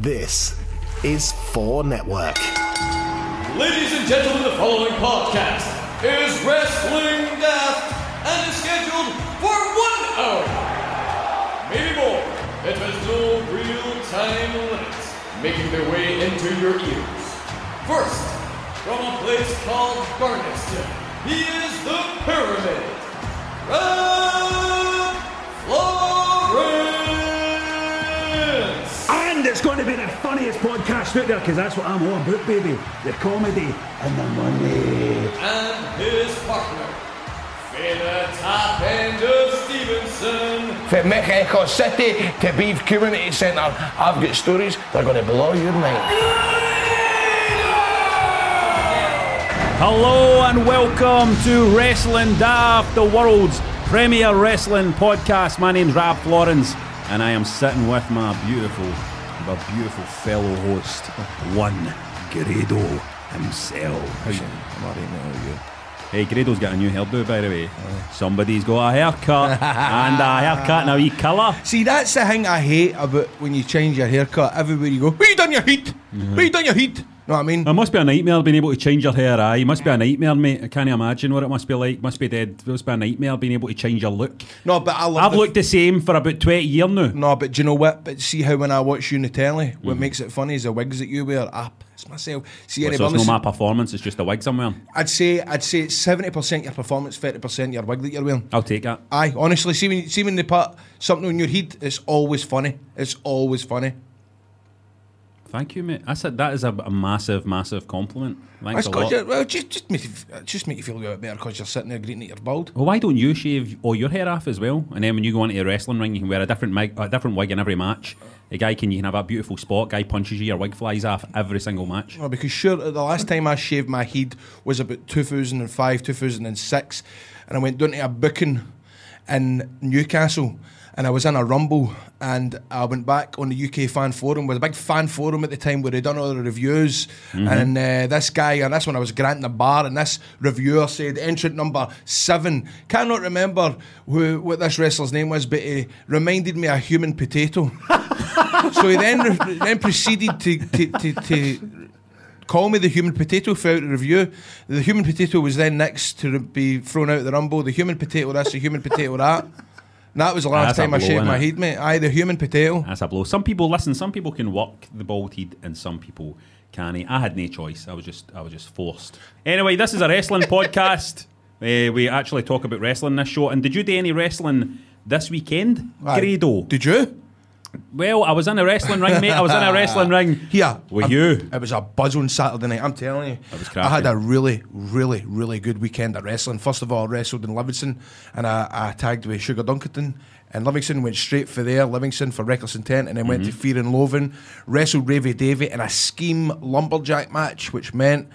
This is 4 Network. Ladies and gentlemen, the following podcast is Wrestling Daft and is scheduled for one hour. Maybe more. It has no real time limits, making their way into your ears. First, from a place called Burnistoun, he is the Pyramid. Going to be the funniest podcast out there because that's what I'm all about, baby. The comedy and the money. and his partner, for the top end of Stevenston, From Mexico City to Beef Community Centre, I've got stories that are going to blow your mind. Hello and welcome to Wrestling Daft, the world's premier wrestling podcast. My name's Rab Florence, and I am sitting with my beautiful, my beautiful fellow host, one Grado himself. How you- I'm already know you. Hey, Grado's got a new hairdo, by the way. Somebody's got a haircut and a haircut in a wee colour. See, that's the thing I hate about when you change your haircut. Everybody go, "Where you done your heat? Where you done your heat?" Know what I mean? It must be a nightmare being able to change your hair, aye. It must be a nightmare, mate. I can't imagine what it must be like. Must be dead. It must be a nightmare being able to change your look. no, but I love. I've the- looked the same for about 20 years now. No, but do you know what? But see how when I watch you in the telly, what mm. makes it funny is the wigs that you wear. Ah, I piss myself. See, Well, so it's not my performance, it's just the wig I'm wearing. I'd say, I'd say it's seventy percent your performance, thirty percent your wig that you're wearing. I'll take that. Aye, honestly, see when, see when they put something on your head, it's always funny. It's always funny. Thank you, mate. I said that is a, a massive, massive compliment. Thanks That's a lot. well, just just make, you- just make you feel a bit better because you're sitting there greeting that you're bald. Well, why don't you shave all your hair off as well? And then when you go into a wrestling ring, you can wear a different mig- a different wig in every match. A guy can you can have a beautiful spot. Guy punches you, your wig flies off every single match. Well, because sure, the last time I shaved my head was about 2005, 2006, and I went down to a booking in Newcastle, and I was in a rumble, and I went back on the UK fan forum with a big fan forum at the time where they'd done all the reviews, and uh, this guy, and this one I was granting a bar, and this reviewer said entrant number seven. Cannot remember who what this wrestler's name was, but he reminded me of human potato. so he then then proceeded to to, to, to call me the human potato throughout the review. The human potato was then next to be thrown out of the rumble. The human potato this, the human potato that. And that was the last That's a time I blow, shaved my head, mate. Aye, the human potato. That's a blow. Some people listen. Some people can work the bald head, and some people can't. I had no choice. I was just, I was just forced. Anyway, this is a wrestling podcast. Uh, we actually talk about wrestling this show. And did you do any wrestling this weekend, Aye. Grado? Did you? Well, I was in a wrestling ring, mate. I was in a wrestling ring. Here. With I'm- you. It was a buzz on Saturday night. I'm telling you. That was I had cracking. a really, really, really good weekend at wrestling. First of all, I wrestled in Livingston and I, I tagged with Sugar Dunkerton. And Livingston went straight for there, Livingston for Reckless Intent, and then went Mm-hmm. to Fear and Loathing, wrestled Ravy Davy in a scheme lumberjack match, which meant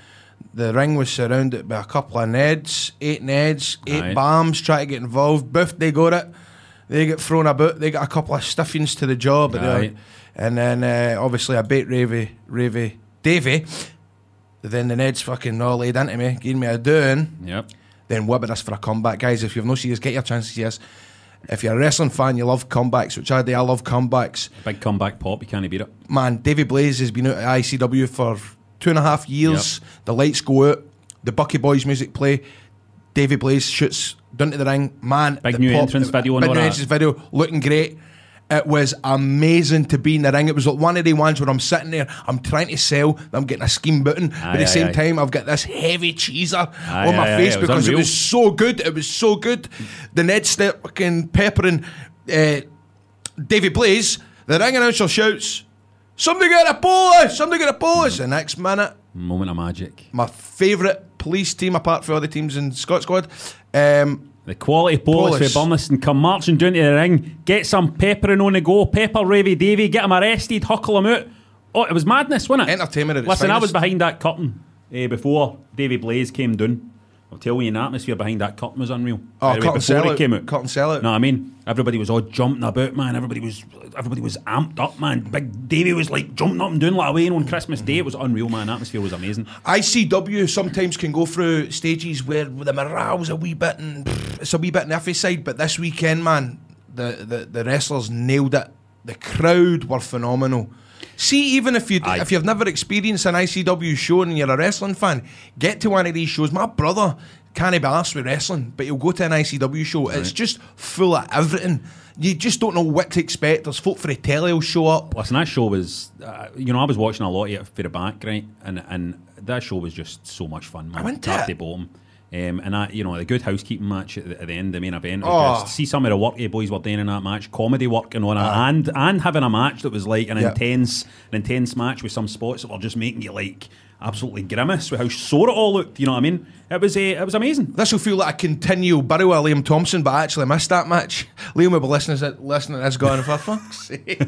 the ring was surrounded by a couple of Neds, eight Neds, eight Aye. bombs, try to get involved. Biff, they got it. They get thrown about. They got a couple of stuffings to the jaw, they and then uh, obviously I beat Ravy, Ravy Davy. Then the Neds fucking all laid into me, gave me a doing. Yep. Then whipping us for a comeback, guys. If you've no seen us, get your chances. Yes. If you're a wrestling fan, you love comebacks, which I do. I love comebacks. Big comeback pop. You can't beat it. Man, Davy Blaze has been out at ICW for two and a half years. The lights go out. The Bucky Boys music play. Davy Blaze shoots down to the ring. Man, Big new entrance video Big new entrance video, looking great. It was amazing to be in the ring. It was like one of the ones where I'm sitting there, I'm trying to sell, I'm getting a scheme button, but at the aye, same aye. time, I've got this heavy cheeser Aye, on my aye, aye, face it because unreal. it was so good. It was so good. The Ned start fucking peppering uh, David Blaze. The ring announcer shouts, Somebody get a police! Somebody get a police! The next minute, Moment of magic. my favourite police team, apart from all the teams in Scot Squad, um, The quality police Polish. for Burnistoun come marching down to the ring, get some peppering on the go, pepper Ravy Davy, get him arrested, huckle him out. Oh, it was madness, wasn't it? Entertainment at its Listen, I was behind that curtain eh, before Davy Blaze came down. I'll tell you, the atmosphere behind that curtain was unreal. Oh, By the way, curtain before sellout. it came out. Curtain sellout. No, I mean, everybody was all jumping about, man. Everybody was everybody was amped up, man. Big Davy was like jumping up and doing like away on Christmas Day. It was unreal, man. Atmosphere was amazing. ICW sometimes can go through stages where the morale's a wee bit and it's a wee bit on the iffy side, but this weekend, man, the, the, the wrestlers nailed it. the crowd were phenomenal. See, even if you Aye. if you've never experienced an ICW show and you're a wrestling fan, get to one of these shows. My brother can't be arsed with wrestling, but he'll go to an ICW show. It's just full of everything. You just don't know what to expect. There's folk for the telly will show up. Listen, that show was, uh, you know, I was watching a lot of it for the back, right? And and that show was just so much fun, man. I went to it. to bottom. Um, and that, you know, the good housekeeping match at the, at the end, the main event. Oh. Just see some of the work the boys were doing in that match, comedy work and all that, and and having a match that was like an Yeah. intense, an intense match with some spots that were just making you like absolutely grimace with how sore it all looked. You know what I mean? It was uh, it was amazing. This will feel like a continual burial of Liam Thompson, but I actually missed that match. Liam will be listening to, listening to this going, for fuck's sake.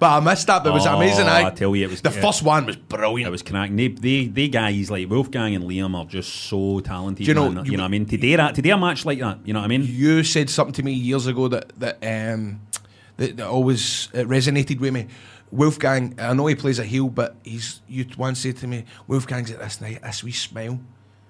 but I missed that, but it was Oh, amazing. aye. I tell you, it was- The yeah. first one was brilliant. It was cracking. They, they, they guys like Wolfgang and Liam are just so talented. Do you know- man. you- you know what I mean? Today, that, to do a match like that, you know what I mean? you said something to me years ago that that um that, that always resonated with me. Wolfgang, I know he plays a heel, but he's you once said to me, Wolfgang's at this night, this wee smile.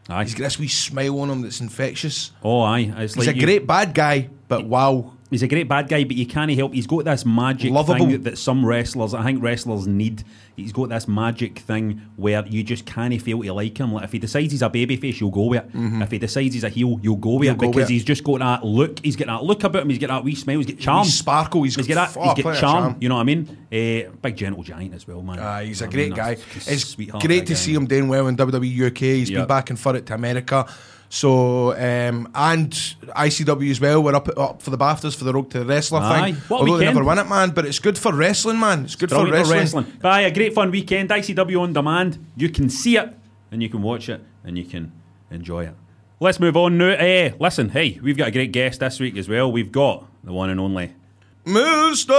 Aye. He's got this wee smile on him that's infectious. Oh, aye. It's He's like a you- great bad guy, but wow. He's a great bad guy, but you can't help. He's got this magic Lovable. thing that some wrestlers, I think wrestlers need. He's got this magic thing where you just can't fail to like him. Like if he decides he's a babyface, you'll go with it. If he decides he's a heel, you'll go with Mm-hmm. You'll it go with because it. he's just got that look. He's got that look about him. He's got that wee smile. He's got charm. sparkle, he's he's got- that. He's got charm, charm. You know what I mean? Uh, big gentle giant as well, man. Uh, he's a I great mean? guy. It's great to guy. see him doing well in WWE UK. He's Yep. been back and forth to America. So um, and ICW as well. We're up up for the Baftas for the Road to the Wrestler Aye. thing. What Although they weekend. never win it, man. But it's good for wrestling, man. It's good for Brilliant for wrestling. wrestling. But aye, a great fun weekend. ICW on demand. You can see it and you can watch it and you can enjoy it. Let's move on now. Eh, listen, hey, we've got a great guest this week as well. We've got the one and only. Mister.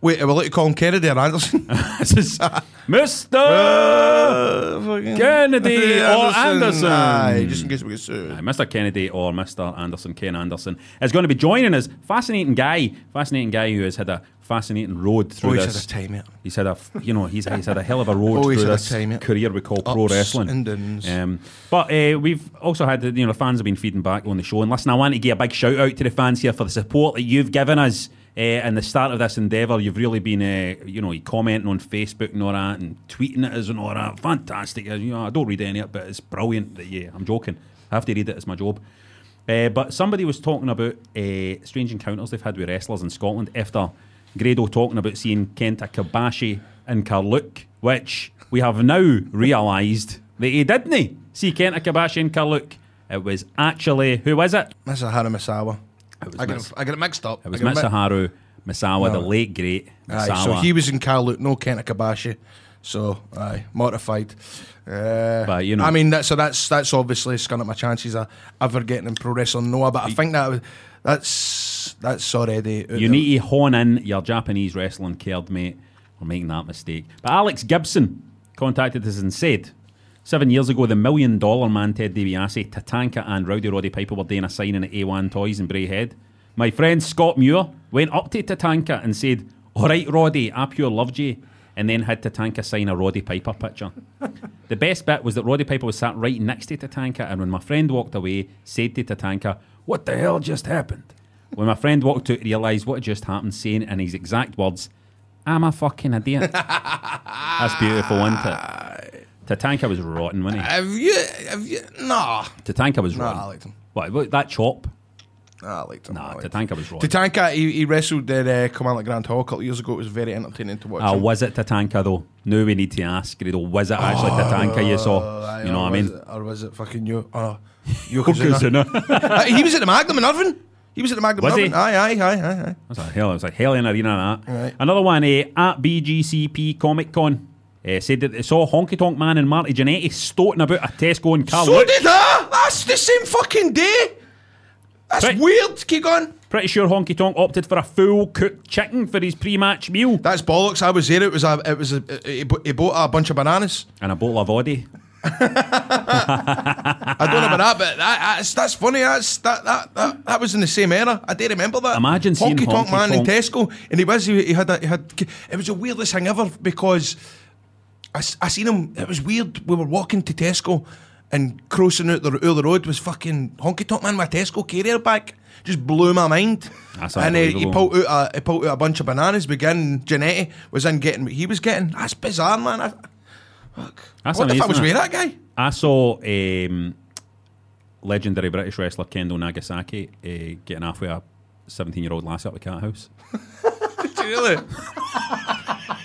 Wait, are we allowed to call him Kennedy or Anderson? This is Mr. Uh, Kennedy or Anderson. Aye, just in case we get sued. Aye, Mr. Kennedy or Mr. Anderson, Ken Anderson, is going to be joining us. Fascinating guy, fascinating guy who has had a fascinating road through Oh, he's this. had a time, yeah. He's had a, you know, he's, he's had a hell of a road Oh, through this time, yeah. career we call pro wrestling. and downs. Um, but uh, we've also had, the- you know, fans have been feeding back on the show. And listen, I want to give a big shout out to the fans here for the support that you've given us. Uh, in the start of this endeavour, you've really been, uh, you know, commenting on Facebook and all that, and tweeting at us and all that. Fantastic. Uh, You know, I don't read any of it, but it's brilliant. That yeah, I'm joking. I have to read it. It's my job. Uh, but somebody was talking about strange encounters they've had with wrestlers in Scotland after Grado talking about seeing Kenta Kobashi in Carluke, which we have now realised that he didn't see Kenta Kobashi in Carluke. It was actually, who was it? Mr. Haramisawa. I get, it, I get it mixed up. it was I get mi- Mitsuharu Misawa, the late great Misawa. Aye, so he was in Carluke, no Kenta Kobashi. So, aye, mortified. Uh, But, you know- I mean, that, so that's that's obviously up my chances of ever getting in pro wrestling. Noah, but I think that was- that's that's already. You need to hone in your Japanese wrestling card, mate. We're making that mistake. But Alex Gibson contacted us and said, seven years ago, the million dollar man Ted DiBiase, Tatanka, and Rowdy Roddy Piper were doing a signing at A1 Toys in Braehead. My friend Scott Muir went up to Tatanka and said, All right, Roddy, I pure loved you. And then had Tatanka sign a Roddy Piper picture. the best bit was that Roddy Piper was sat right next to Tatanka, and when my friend walked away, said to Tatanka, What the hell just happened? When my friend walked out, realised what had just happened, saying in his exact words, I'm a fucking idiot. That's beautiful, isn't it? Tatanka was rotten, wasn't he? Have you? Have you? Nah. Tatanka was Nah, rotten. I liked him. What, what, that chop? Nah, I liked him. I Nah, liked him. Tatanka was rotten. Tatanka, he, he wrestled at uh, Command Grand Hall a couple of years ago. It was very entertaining to watch. Uh, him. was it Tatanka though? Now we need to ask, Grado, was it actually Tatanka you saw? You know or what I mean? or was it fucking you? Uh, Yokozuna. Yokozuna. He was at the Magnum in Irvine. He was at the Magnum Was in he? Aye, aye, aye, aye, aye. That's a hell. It was a hell in arena that. Right. Another one eh, at BGCP Comic Con eh, said that they saw Honky Tonk Man and Marty Jannetty stoating about a Tesco and Carl. So did I. That's the same fucking day. That's Right. weird. Keep going. Pretty sure Honky Tonk opted for a full cooked chicken for his pre-match meal That's bollocks. I was there. It was a. It was a. He he bought a bunch of bananas. and a bottle of Audi. I don't know about that, but that, that's that's funny. That's that, that that that was in the same era. I do remember that. Imagine seeing Honky Tonk Honky Man in Tesco, and he was he, he had a, he had. It was the weirdest thing ever because I, I seen him. It was weird. We were walking to Tesco, and crossing out the, out the road was fucking honky tonk man with a Tesco carrier bag. Just blew my mind. That's and uh, he pulled out a he pulled out a bunch of bananas. Began Jannetty was in getting what he was getting. That's bizarre, man. I, fuck. That's what fuck amazing, was with that guy? I saw um, legendary British wrestler Kendo Nagasaki uh, getting halfway a 17 year old lass up the cat house. Did you really?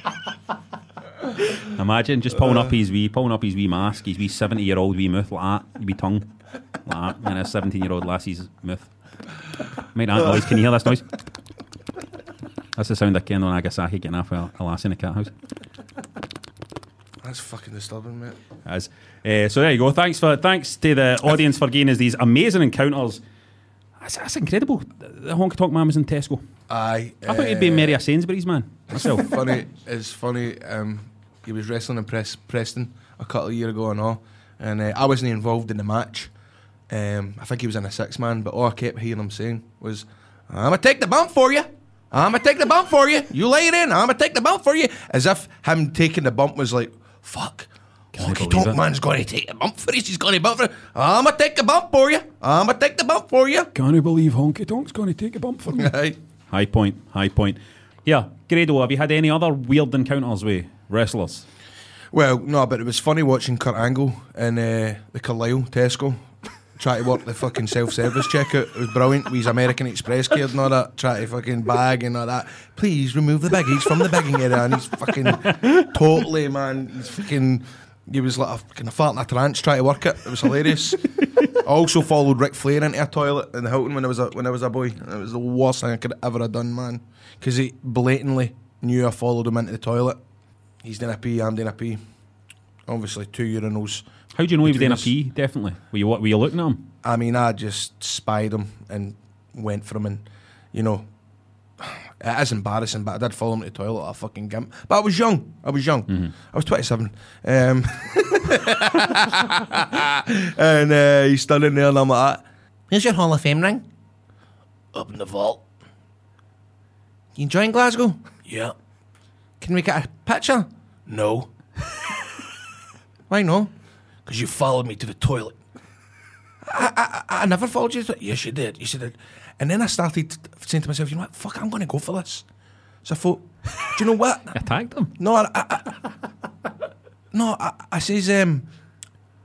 Imagine just pulling up his wee, pulling up his wee mask, his wee 70 year old wee mouth like that, wee tongue like that, and a 17 year old lassie's mouth. Make that noise. Can you hear this noise? That's the sound of Kendo Nagasaki getting off a, a lassie in a cat house. That's fucking disturbing, mate. As uh, so, there you go. Thanks for thanks to the audience for giving us these amazing encounters. That's, that's incredible. The honky tonk man was in Tesco. Aye. I thought he'd be uh, Mary Sainsbury's man. Myself. funny. It's funny. Um, he was wrestling in Pres- Preston a couple of years ago and all, and uh, I wasn't involved in the match. Um, I think he was in a six man, but all I kept hearing him saying was, "I'm gonna take the bump for you. I'm gonna take the bump for you. You lay it in. I'm gonna take the bump for you." As if him taking the bump was like, "Fuck." Can I Honky believe Tonk it? Man's going to take the bump for us. He's going to bump for I'm going to take the bump for you. I'm going to take the bump for you. Can you believe Honky Tonk's going to take a bump for me? Aye. high point. High point. Yeah, Grado. Have you had any other weird encounters with wrestlers? Well, no, but it was funny watching Kurt Angle and uh, the Carlisle Tesco try to work the fucking self-service checkout. It was brilliant. his American Express card and all that. Try to fucking bag and all that. Please remove the baggage from the bagging area. And he's fucking totally, man. He's fucking. He was like a fucking fart in a trance trying to work it. It was hilarious. I also followed Ric Flair into a toilet in the Hilton when I was a, when I was a boy. It was the worst thing I could ever have done, man. Because he blatantly knew I followed him into the toilet. He's doing a pee, I'm doing a pee. Obviously, two urinals. How do you know he was between in a us. pee? Definitely. Were you were you looking at him? I mean, I just spied him and went for him, and you know, it is embarrassing, but I did follow him to the toilet like a fucking gimp. But I was young. I was young. I was 27. Um, and uh, he's stood in there, and I'm like, Here's your Hall of Fame ring. Up in the vault. You enjoying Glasgow? Yeah. Can we get a picture? No. Why no? Because you followed me to the toilet. I, I, I never followed you. To, yes, you did. Yes, you did. And then I started saying to myself, you know what? Fuck, I'm going to go for this. So I thought, do you know what? I tagged him. No, I, I, I- no, I, I says, um,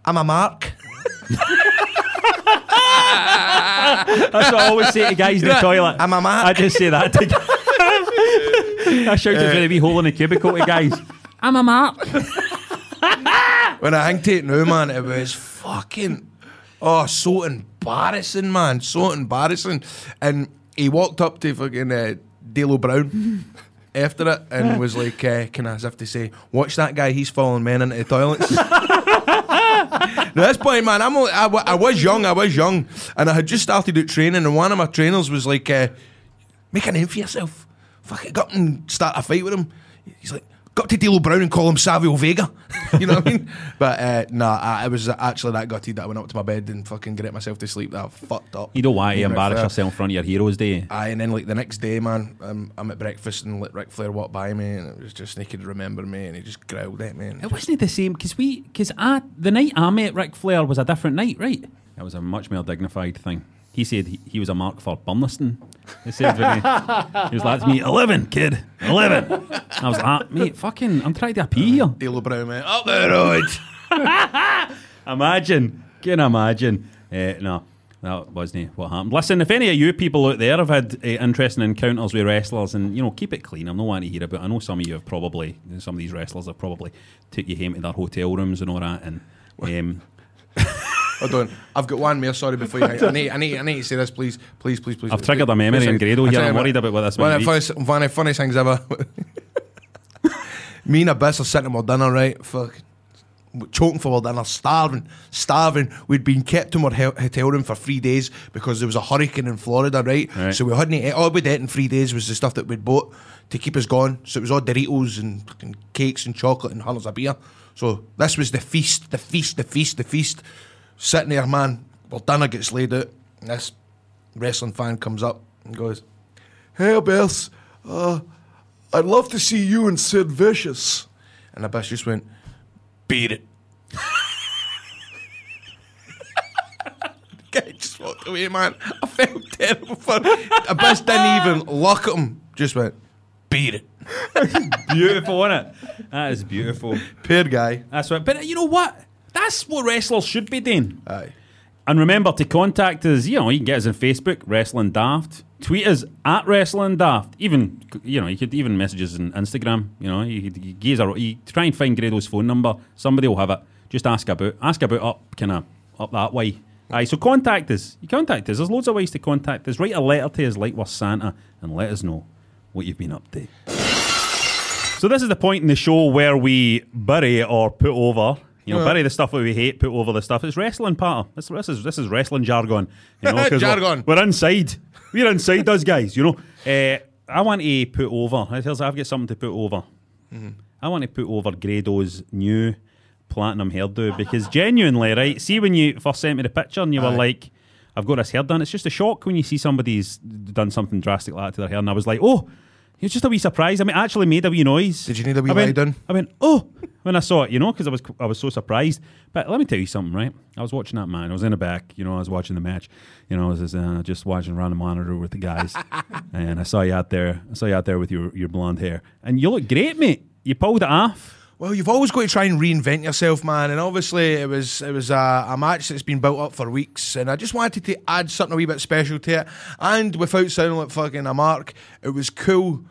I'm a mark. That's what I always say to guys in the toilet. I'm a mark. I just say that to I shout it through the wee hole in the cubicle to guys. I'm a mark. When I think to it now, man, it was fucking, oh, so embarrassing, man, so embarrassing. And he walked up to fucking uh, D'Lo Brown after it and was like, uh, kind of as if to say, watch that guy, he's following men into the toilets. At this point, man, I'm only, I, was young, I was young, and I had just started out training, and one of my trainers was like, uh, make a name for yourself. Fuck it, go up and start a fight with him. He's like, got to D'Lo Brown and call him Savio Vega. you know what I mean? But uh, nah, I, I was actually that gutted that I went up to my bed and fucking get myself to sleep. That I fucked up. You don't want to Me and embarrass yourself in front of your heroes, do you? Aye, and then like the next day, man, um, I'm at breakfast and let Ric Flair walk by me, and it was just he could remember me, and he just growled at me. And It wasn't the same because we because I the night I met Ric Flair was a different night, right? It was a much more dignified thing. He said he, he was a mark for Burnistoun. He said he, he was like to me, eleven, kid, eleven. I was like, mate, fucking, I'm trying to pee here. D'Lo Brown, man, up the road. Imagine, can imagine. Uh, no, that wasn't what happened. Listen, if any of you people out there have had uh, interesting encounters with wrestlers, and you know, keep it clean. I'm not wanting to hear about. I know some of you have probably, some of these wrestlers have probably took you home to their hotel rooms and all that, and. Um, Hold on, I've got one more. Sorry, before you, I need, I need, I need to say this, please, please, please, please. I've triggered a memory in Grado here. I'm worried about what this One of the funniest, one of the funniest things ever. Me and Abyss are sitting at dinner, right? Fuck. Choking for our dinner, starving, starving. We'd been kept in our hel- hotel room for three days because there was a hurricane in Florida, right? Right. So we hadn't ate. All we'd ate in three days was the stuff that we'd bought to keep us going. So it was all Doritos and fucking cakes and chocolate and hundreds of beer. So this was the feast, the feast, the feast, the feast. Sitting there, man. Well, dinner gets laid out. And this wrestling fan comes up and goes, Hey, Abyss, uh, I'd love to see you and Sid Vicious. And Abyss just went, Beat it. Guy just walked away, man. I felt terrible for Abyss didn't even look at him. Just went, beat it. beautiful, isn't it? That is beautiful. Pair guy. That's right. But you know what? That's what wrestlers should be doing. Aye. And remember to contact us. You know, you can get us on Facebook, Wrestling Daft. Tweet us at Wrestling Daft. Even, you know, you could even message us on Instagram. You know, you could you you try and find Grado's phone number. Somebody will have it. Just ask about, ask about up, kind of up that way. Aye, so contact us. You contact us. There's loads of ways to contact us. Write a letter to us like we're Santa and let us know what you've been up to. So this is the point in the show where we bury or put over. You know, Yeah. bury the stuff that we hate, put over the stuff. It's wrestling, Patter. This, this is this is wrestling jargon. You know, 'cause we're- Jargon. We're, inside. We're inside those guys. You know. Uh, I want to put over. I tell you, I've got something to put over. Mm-hmm. I want to put over Grado's new platinum hairdo because genuinely, right? See when you first sent me the picture and you were like, "I've got this hair done." It's just a shock when you see somebody's done something drastic like that to their hair, and I was like, "Oh." It's just a wee surprise. I mean, it actually made a wee noise. Did you need a wee I went, down? I went, oh, when I saw it, you know, because I was I was so surprised. But let me tell you something, right? I was watching that man. I was in the back, you know, I was watching the match. You know, I was uh, just watching around the monitor with the guys, and I saw you out there. I saw you out there with your your blonde hair, and you look great, mate. You pulled it off. Well, you've always got to try and reinvent yourself, man. And obviously, it was it was a, a match that's been built up for weeks, and I just wanted to add something a wee bit special to it. And without sounding like fucking a mark, it was cool.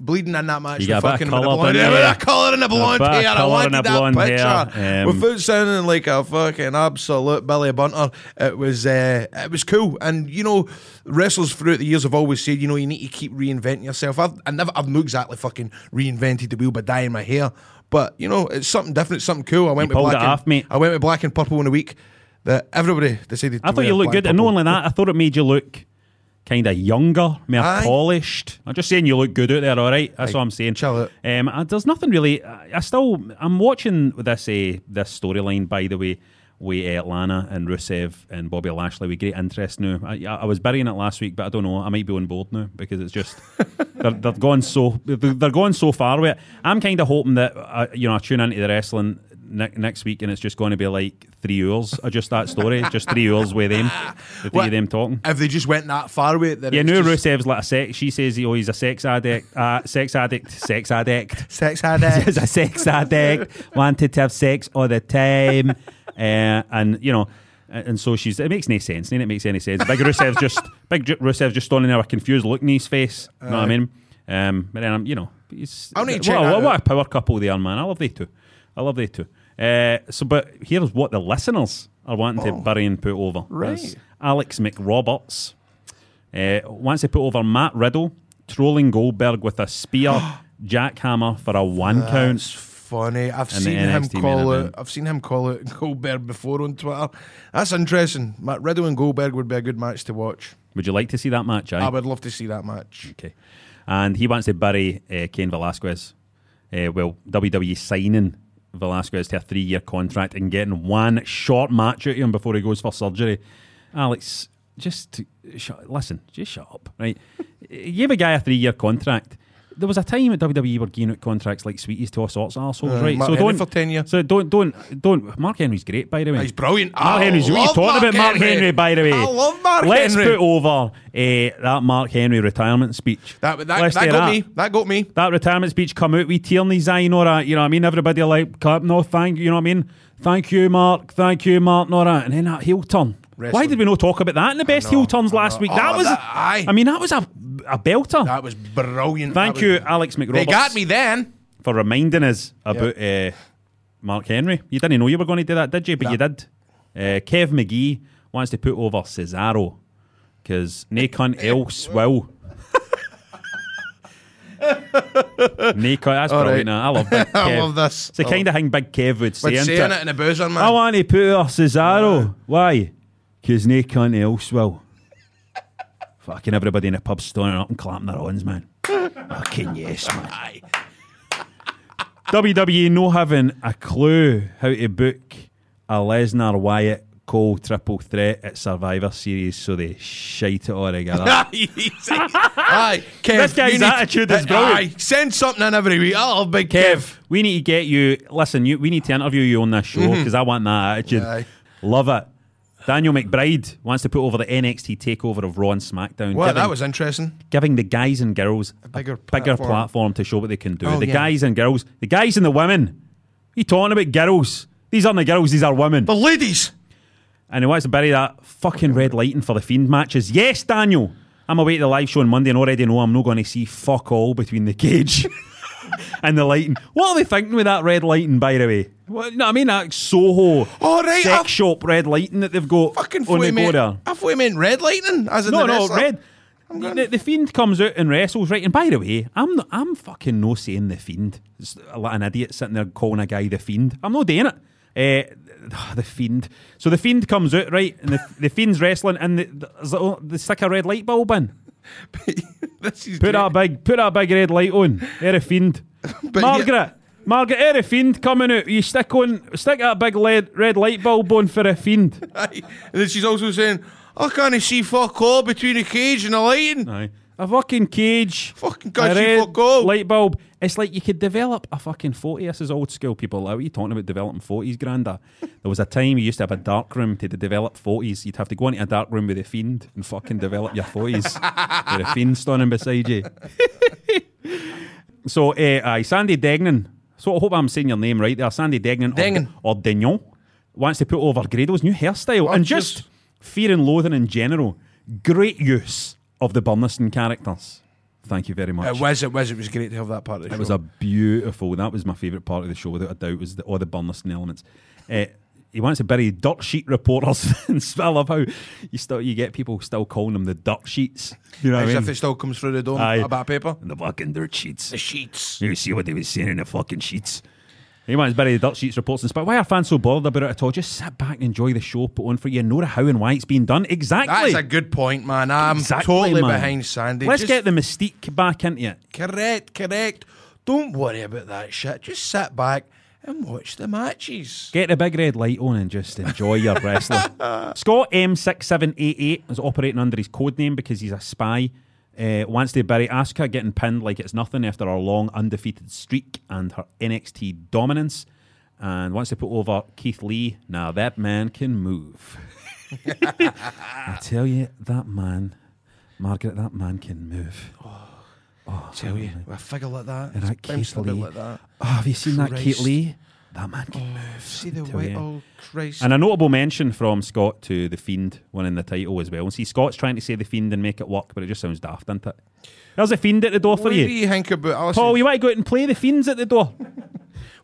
Bleeding in that match, You a fucking the colour blonde hair, there. with a colour in the blonde hair. I wanted that picture hair, um, without sounding like a fucking absolute Billy Bunter. It was uh, it was cool, and you know, wrestlers throughout the years have always said, you know, you need to keep reinventing yourself. I've I never, I've not exactly fucking reinvented the wheel by dyeing my hair, but you know, it's something different, something cool. I went You with black it and, off, mate. I went with black and purple in a week. That everybody decided. I thought you looked good, and not only that, I thought it made you look kind of younger, more Aye. polished. I'm just saying you look good out there. All right, that's Aye, all I'm saying. chill out. Um, there's nothing really. I, I still, I'm watching this uh, this storyline. By the way, with uh, Lana and Rusev and Bobby Lashley with great interest now. I, I was burying it last week, but I don't know. I might be on board now because it's just they're, they're going so they're, they're going so far with it. I'm kind of hoping that uh, you know I tune into the wrestling ne- next week and it's just going to be like three hours of just that story, just three hours with them, the three What? of them talking. If they just went that far with it, then Yeah, no, just Rusev's like a sex. She says he, oh, he's a sex addict, uh, sex addict, sex addict. sex addict. He's a sex addict, wanted to have sex all the time, uh, and you know, and so she's. It makes no sense. None it makes any sense. Big Rusev's just big Rusev's just standing there confused look in his face. You know what I mean? Um, but then I'm, you know, he's, I'll need to what, check a- that what a power couple they are, man. I love they two. I love they two. Uh, so, but here's what the listeners are wanting to bury and put over. Oh. right. Alex McRoberts uh, wants to put over Matt Riddle trolling Goldberg with a spear jackhammer for a one That's count. funny. I've seen him call out. I've seen him call out Goldberg before on Twitter. That's interesting. Matt Riddle and Goldberg would be a good match to watch. Would you like to see that match? Aye? I would love to see that match. Okay. And he wants to bury uh, Cain Velasquez. Uh, well, WWE signing Velasquez to a three year contract and getting one short match out of him before he goes for surgery. Alex, just listen, just shut up, right? you give a guy a three year contract. There was a time at WWE were giving out contracts like sweeties to all sorts of assholes, Uh, right? Mark so Henry don't for 10 years. So don't don't don't. Mark Henry's great, by the way. He's brilliant. Mark I Henry's. What you talking Mark about, Mark Henry. Henry? By the way, I love Mark Henry. Let's Henry. put over uh, that Mark Henry retirement speech. That that, that got me. That got me. that retirement speech come out We tear in his eye, Nora. You know what I mean? Everybody like, no, thank you. You know what I mean? Thank you, Mark. Thank you, Mark, Nora. And then that heel turn. Why did we not talk about that in the best heel turns last week? Oh, That was, that- aye. I mean, that was a, a belter. That was brilliant. Thank That you, was- Alex McRoberts. They got me then. for reminding us about uh, Mark Henry. You didn't know you were going to do that, did you? But No. you did. Uh, Kev McGee wants to put over Cesaro because no cunt else will. cunt, that's All brilliant. right. I love Big Kev. I love this. It's the I kind of thing Big Kev would say. But saying it? in a boozer, man. I want to put over Cesaro. Why? Because no cunt else will. Fucking everybody in the pub standing up and clapping their hands, man. Fucking yes, man. Aye. WWE no having a clue how to book a Lesnar Wyatt Cole triple threat at Survivor Series, so they shite it all together. Aye, Kev. This guy's attitude is brilliant. Aye, send something in every week. I love Big Kev. Kev, we need to get you. Listen, you, we need to interview you on this show mm-hmm. because I want that attitude. Aye. Love it. Daniel McBride wants to put over the NXT takeover of Raw and SmackDown. Well, giving, that was interesting. giving the guys and girls a bigger bigger platform. platform to show what they can do. Oh, the yeah. guys and girls, the guys and the women. You talking about girls? These aren't the girls, these are women. The ladies. And he wants to bury that fucking red lighting for the Fiend matches. Yes, Daniel. I'm away to the live show on Monday and already know I'm not going to see fuck all between the cage and the lighting. What are they thinking with that red lighting, by the way? What, no, I mean that Soho Oh, right, sex I've- shop red lighting that they've got Fucking on the he meant. I thought he meant red lightning. As in No, the no, wrestler. red. The, the Fiend comes out and wrestles, right? And by the way, I'm not, I'm fucking no saying the Fiend. It's like an idiot sitting there calling a guy the Fiend. I'm not doing it. Uh, the Fiend. So the Fiend comes out, right? And the, the Fiend's wrestling, and the, the, the stick a red light bulb in. Put that big, put that big red light on. They're a Fiend. Margaret. Margaret, they're a fiend coming out. You stick on, stick that big lead, red light bulb on for a fiend. Aye. And then she's also saying, I can't see fuck all between the cage and the lighting. Aye. A fucking cage. Fucking can't a see red fuck all. Light bulb. It's like you could develop a fucking 40. This is old school people. Like, what are you talking about developing 40s, Granda? There was a time you used to have a dark room to develop 40s. You'd have to go into a dark room with a fiend and fucking develop your 40s. with a fiend standing beside you. so, uh, aye, Sandy Degnan. So I hope I'm saying your name right there. Sandy Degnan. Degnan. Or, or Degnan. Wants to put over Grado's new hairstyle. Oh, and just just- fear and loathing in general. Great use of the Burnistoun characters. Thank you very much. It was, it was, it was great to have that part of the It show. was a beautiful. That was my favourite part of the show, without a doubt. Was the, all the Burnistoun elements. Uh, he wants to bury dirt sheet reporters, and I love how you still you get people still calling them the dirt sheets. You know what As I mean? if it still comes through the door, Aye. a bit of paper. the fucking dirt sheets. The sheets. You see what they were saying in the fucking sheets. He wants to bury the dirt sheets reports and stuff. Why are fans so bothered about it at all? Just sit back and enjoy the show put on for you. Know how and why it's being done. Exactly. That is a good point, man. I'm Exactly, totally man. behind Sandy. Let's Just- get the mystique back into it. Correct, correct. Don't worry about that shit. Just sit back and watch the matches. Get the big red light on and just enjoy your wrestling. Scott M6788 is operating under his code name because he's a spy. Uh, to bury Asuka getting pinned like it's nothing after her long undefeated streak and her NXT dominance. And once they put over Keith Lee. Now that man can move. I tell you, that man, Margaret, that man can move. Tell you, a figure like that, And that Keith Lee. like that. Oh, have you seen that Keith Lee? That man can move. See the way, oh Christ. And a notable mention from Scott to the Fiend winning the title as well. And see, Scott's trying to say the Fiend and make it work, but it just sounds daft, doesn't it? There's a Fiend at the door for what you. do you think about Alison? Paul, you want to go out and play the Fiends at the door?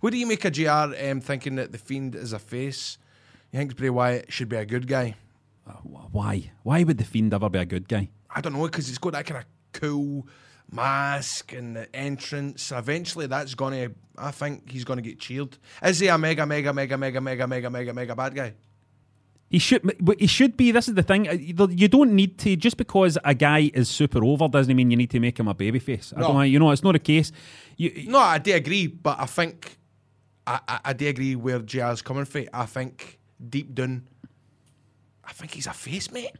What do you make of JR um, thinking that the Fiend is a face? You think Bray Wyatt should be a good guy? Why? Why would the Fiend ever be a good guy? I don't know because he's got that kind of cool mask and the entrance. Eventually, that's gonna. I think he's gonna get cheered. Is he a mega, mega, mega, mega, mega, mega, mega, mega bad guy? He should, he should be. This is the thing. You don't need to just because a guy is super over doesn't mean you need to make him a babyface. I No. don't. You know, it's not a case. You, No, I do agree, but I think I, I, I do agree where JR's coming from. I think deep down, I think he's a face, mate.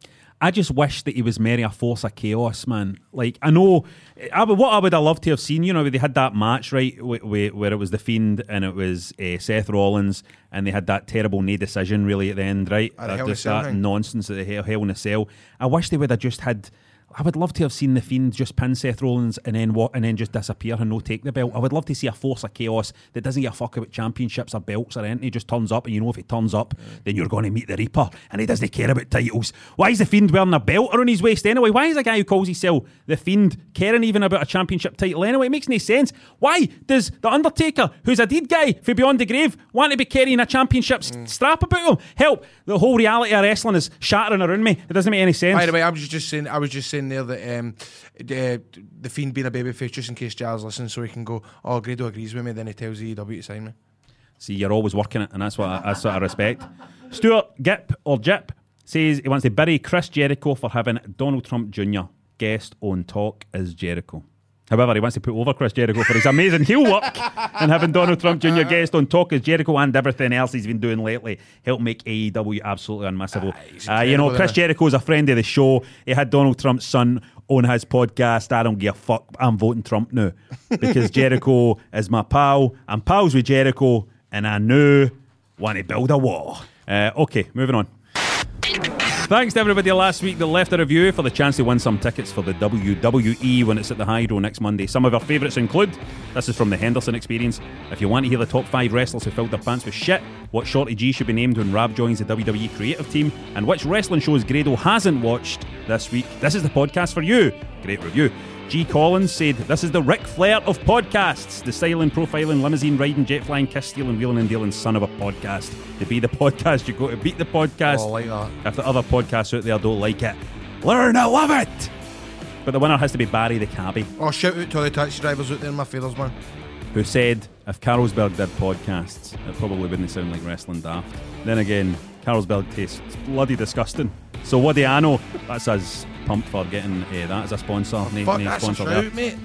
I just wish that he was Mary a force of chaos, man. Like I know, I would, what I would have loved to have seen, you know, they had that match right wh- wh- where it was the Fiend and it was uh, Seth Rollins, and they had that terrible no decision really at the end, right? At Uh, Hell in a just that thing. nonsense at the Hell, Hell in a Cell. I wish they would have just had. I would love to have seen the Fiend just pin Seth Rollins and then what, and then just disappear and no take the belt. I would love to see a force of chaos that doesn't give a fuck about championships or belts or anything. He just turns up, and you know if he turns up, mm. then you're going to meet the Reaper, and he doesn't care about titles. Why is the Fiend wearing a belt around his waist anyway? Why is a guy who calls himself the Fiend caring even about a championship title anyway? It makes no sense. Why does the Undertaker, who's a dead guy for Beyond the Grave, want to be carrying a championship s- mm. strap about him? Help! The whole reality of wrestling is shattering around me. It doesn't make any sense. By the way, I was just saying. I was just saying there that um, the, the fiend being a babyface, just in case JR's listens so he can go. Oh, Grado agrees with me. Then he tells AEW to sign me. See, you're always working it, and that's what I, that's what I respect. Stuart Gip or Jip says he wants to bury Chris Jericho for having Donald Trump Jr. guest on Talk is Jericho. However, he wants to put over Chris Jericho for his amazing heel work and having Donald Trump Jr. guest on Talk is Jericho and everything else he's been doing lately help make AEW absolutely unmissable. he's Uh, you know, Chris? Jericho is a friend of the show. He had Donald Trump's son on his podcast. I don't give a fuck. I'm voting Trump now because Jericho is my pal. I'm pals with Jericho, and I knew want to build a wall. Uh, okay, moving on. Thanks to everybody last week that left a review for the chance to win some tickets for the WWE when it's at the Hydro next Monday. Some of our favourites include this is from the Henderson Experience. If you want to hear the top five wrestlers who filled their pants with shit, what Shorty G should be named when Rab joins the WWE creative team, and which wrestling shows Grado hasn't watched this week, this is the podcast for you. Great review. G. Collins said, This is the Ric Flair of podcasts. The styling, profiling, limousine riding, jet flying, kiss stealing, wheeling and dealing son of a podcast. To be the podcast, you go to beat the podcast. Oh, like that. If the other podcasts out there don't like it, learn to love it. But the winner has to be Barry the Cabbie, Oh, shout out to all the taxi drivers out there in my feathers, man. who said if Carlsberg did podcasts, it probably wouldn't sound like wrestling daft. Then again, Carlsberg tastes bloody disgusting. So what do I know? That's us pumped for getting uh, that as a sponsor. Na- Fuck, that's sponsor mate.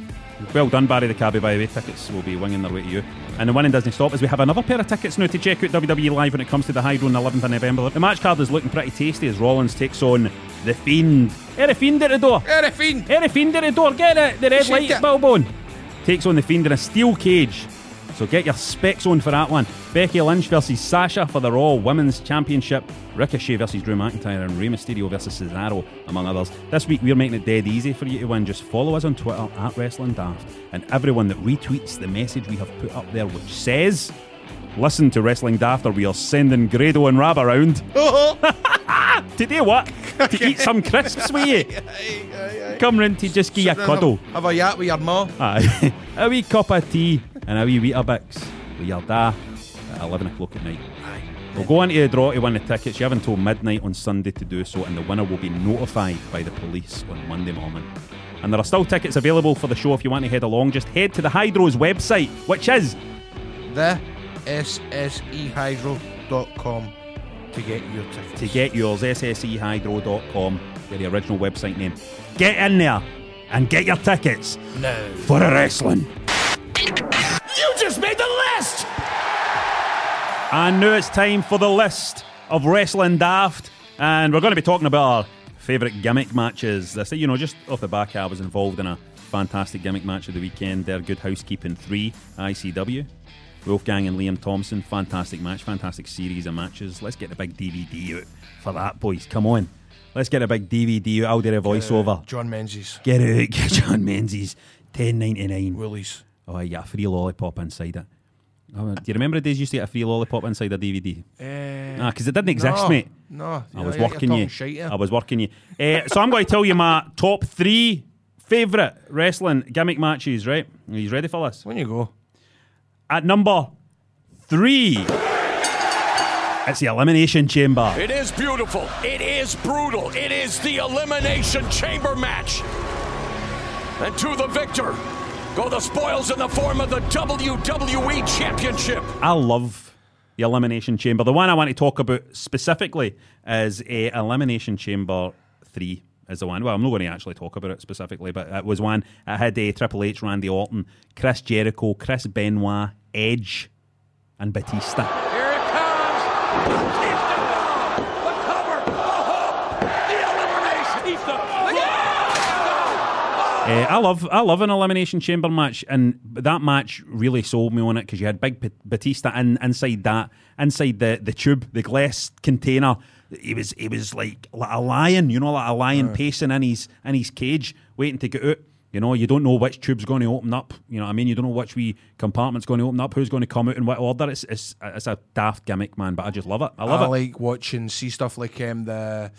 Well done, Barry the Cabby, by the way. Tickets will be winging their way to you. And the winning doesn't stop as we have another pair of tickets now to check out WWE Live when it comes to the Hydro on the 11th of November. The match card is looking pretty tasty as Rollins takes on The Fiend. Hey, Fiend at the door. Hey, Fiend. Fiend at the door. Get it. The red Shake light, it. Billbone. Takes on The Fiend in a steel cage. So get your specs on for that one. Becky Lynch versus Sasha for the Raw Women's Championship. Ricochet versus Drew McIntyre and Rey Mysterio versus Cesaro, among others. This week we're making it dead easy for you to win. Just follow us on Twitter at Wrestling Daft, and everyone that retweets the message we have put up there, which says, "Listen to Wrestling Daft, or we are sending Grado and Rab around." Uh-huh. to do what? to eat some crisps with you. Come round to just give you a cuddle. Have a yap with your ma. Aye. a wee cup of tea and a wee Weetabix with your da at 11 o'clock at night. We'll go into the draw to win the tickets. You have until midnight on Sunday to do so, and the winner will be notified by the police on Monday morning. And there are still tickets available for the show if you want to head along. Just head to the Hydro's website, which is The SSEHydro.com to get your tickets. to get yours, ssehydro.com, they're the original website name. Get in there and get your tickets No. for a wrestling. You just made the list! And now it's time for the list of wrestling daft, and we're going to be talking about our favourite gimmick matches. I say, you know, just off the back, I was involved in a fantastic gimmick match of the weekend. Their Good Housekeeping three ICW. Wolfgang and Liam Thompson, fantastic match, fantastic series of matches. Let's get the big DVD out for that, boys. Come on, let's get a big DVD out. I'll do a voiceover. John Menzies. Get out, get John Menzies, ten ninety nine. Woolies. Oh, yeah, a free lollipop inside it. Oh, do you remember the days you used to get a free lollipop inside a DVD? Uh, Ah, because it didn't exist, no, mate. No. I was working you. Shite. I was working you. Uh, so I'm going to tell you my top three favourite wrestling gimmick matches. Right? Are you ready for this? When you go. At number three, it's the Elimination Chamber. It is beautiful. It is brutal. It is the Elimination Chamber match. And to the victor go the spoils in the form of the WWE Championship. I love the Elimination Chamber. The one I want to talk about specifically is a Elimination Chamber 3 is the one. Well, I'm not going to actually talk about it specifically, but it was one. It had uh, Triple H, Randy Orton, Chris Jericho, Chris Benoit, Edge, and Batista. Here it comes. Batista, the cover, the hook, the elimination. Uh, I love I love an elimination chamber match, and that match really sold me on it because you had Big Bat- Batista in, inside that inside the, the tube, the glass container. He was he was like, like a lion, you know, like a lion pacing in his in his cage, waiting to get out. You know, you don't know which tube's going to open up. You know what I mean? You don't know which wee compartment's going to open up, who's going to come out in what order. It's it's, it's a daft gimmick, man, but I just love it. I love I it. like watching see stuff like um the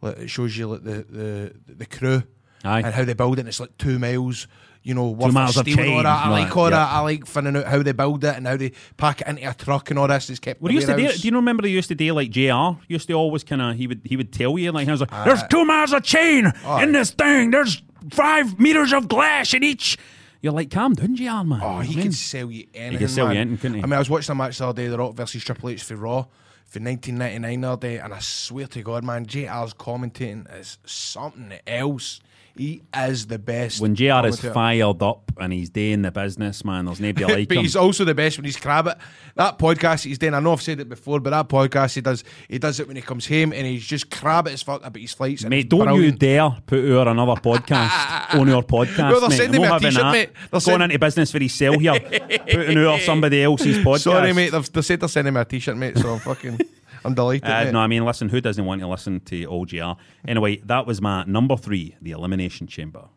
like, it shows you like the the the crew Aye. and how they build it. And it's like two miles. You know, worth of steel and all that. I like all that. I like finding out how they build it and how they pack it into a truck and all this. It's kept. Well, he used to do. Do you remember they used to do like Jr. Used to always kind of he would he would tell you like he was like, ah. "There's two miles of chain oh, in this thing. There's five meters of glass in each." You're like, "Calm down, Jr. Man." Oh, he I mean, could sell you anything. sell you anything, couldn't he? I mean, I was watching a match the other day, The Rock versus Triple H for Raw for 1999 the other day, and I swear to God, man, JR's commentating is something else. He is the best. when Jr. is fired up and he's doing the business, man, there's nobody like but him. he's also the best when he's crab it. That podcast he's doing, I know I've said it before, but that podcast he does, he does it when he comes home and he's just crab it as fuck about his flights. Mate, don't you dare put our another podcast on your podcast, Well, they're mate. sending I'm me a t-shirt, mate. They're Going send- into business for himself here, putting out somebody else's podcast. Sorry, mate. They've, they said they're sending me a t-shirt, mate. So I'm fucking. I'm delighted. Uh, mate. no, I mean, listen, who doesn't want to listen to old GR? Anyway, that was my number three, the Elimination Chamber.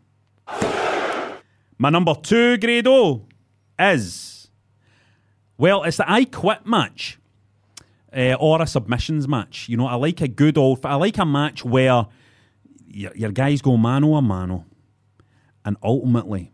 My number two, Grado, is well, it's the I Quit match uh, or a submissions match. You know, I like a good old, I like a match where your, your guys go mano a mano, and ultimately.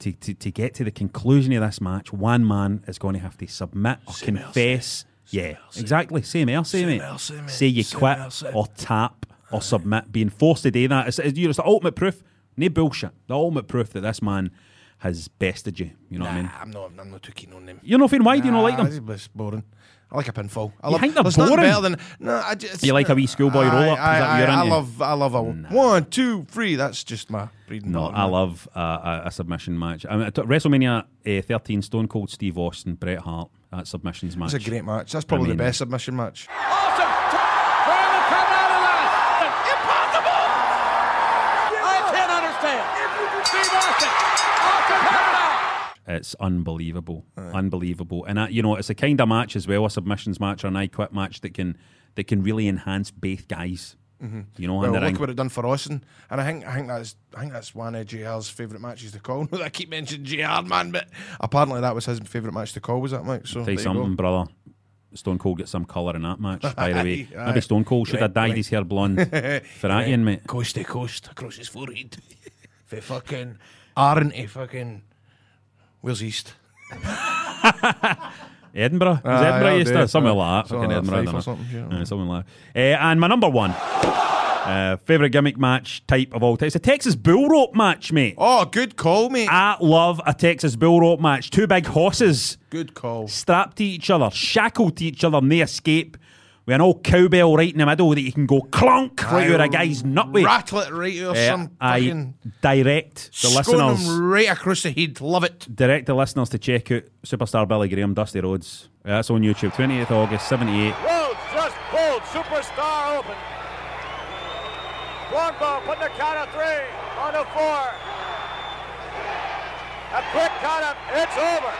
To, to, to get to the conclusion of this match, one man is going to have to submit or confess. Yeah, exactly. Same else, say, mate. Say you quit or tap or submit. Being forced to do that, it's, it's, it's the ultimate proof. No bullshit. The ultimate proof that this man has bested you. You know what I mean? I'm not. I'm not too keen on them. You're not feeling why do you not like Nah, them? It's boring. I like a pinfall. I You love, think they're boring? better than no. I just, You like a wee schoolboy Aye, roll-up? Is aye, that what you're aye, I love. I love a one, two, three. That's just my breeding. No, I love uh, a, a submission match. I mean, at WrestleMania uh, 13, Stone Cold Steve Austin, Bret Hart, that submissions match. It's a great match. That's probably mean- the best submission match. Austin trying to come out of that. Impossible! I can't understand. Steve Austin. Austin had. It's unbelievable, unbelievable, and uh, you know it's a kind of match as well, a submissions match or an I Quit match that can that can really enhance both guys. Mm-hmm. You know, Well, look ring. what it done for Austin, and I think I think that's I think that's one of JR's favourite matches to call. I keep mentioning JR, man, but apparently that was his favourite match to call. Was that Mike? So Tell there you you something, go. brother. Stone Cold get some colour in that match. By the way, Aye, aye. maybe Stone Cold should have dyed right. his hair blonde for that, mate. coast to coast across his forehead, for fucking aren't to fucking where's East? Edinburgh. Aye, Edinburgh I'll used to? like that. Something Fucking like Edinburgh. I Fife or something, you something like that. Uh, and my number one uh, favourite gimmick match type of all time. It's a Texas bull rope match, mate. Oh, good call, mate. I love a Texas bull rope match. Two big horses Good call. strapped to each other, shackled to each other, and they escape. With an old cowbell right in the middle that you can go clunk right where a guy's nut with. Rattle it right or Uh, some I fucking direct the scone listeners. him right across the head. Love it. direct the listeners to check out Superstar Billy Graham, Dusty Rhodes. Uh, That's on YouTube, 28th August, 78. Rhodes just pulled Superstar open. Bronco putting the count of three on the four. A quick count of it's over.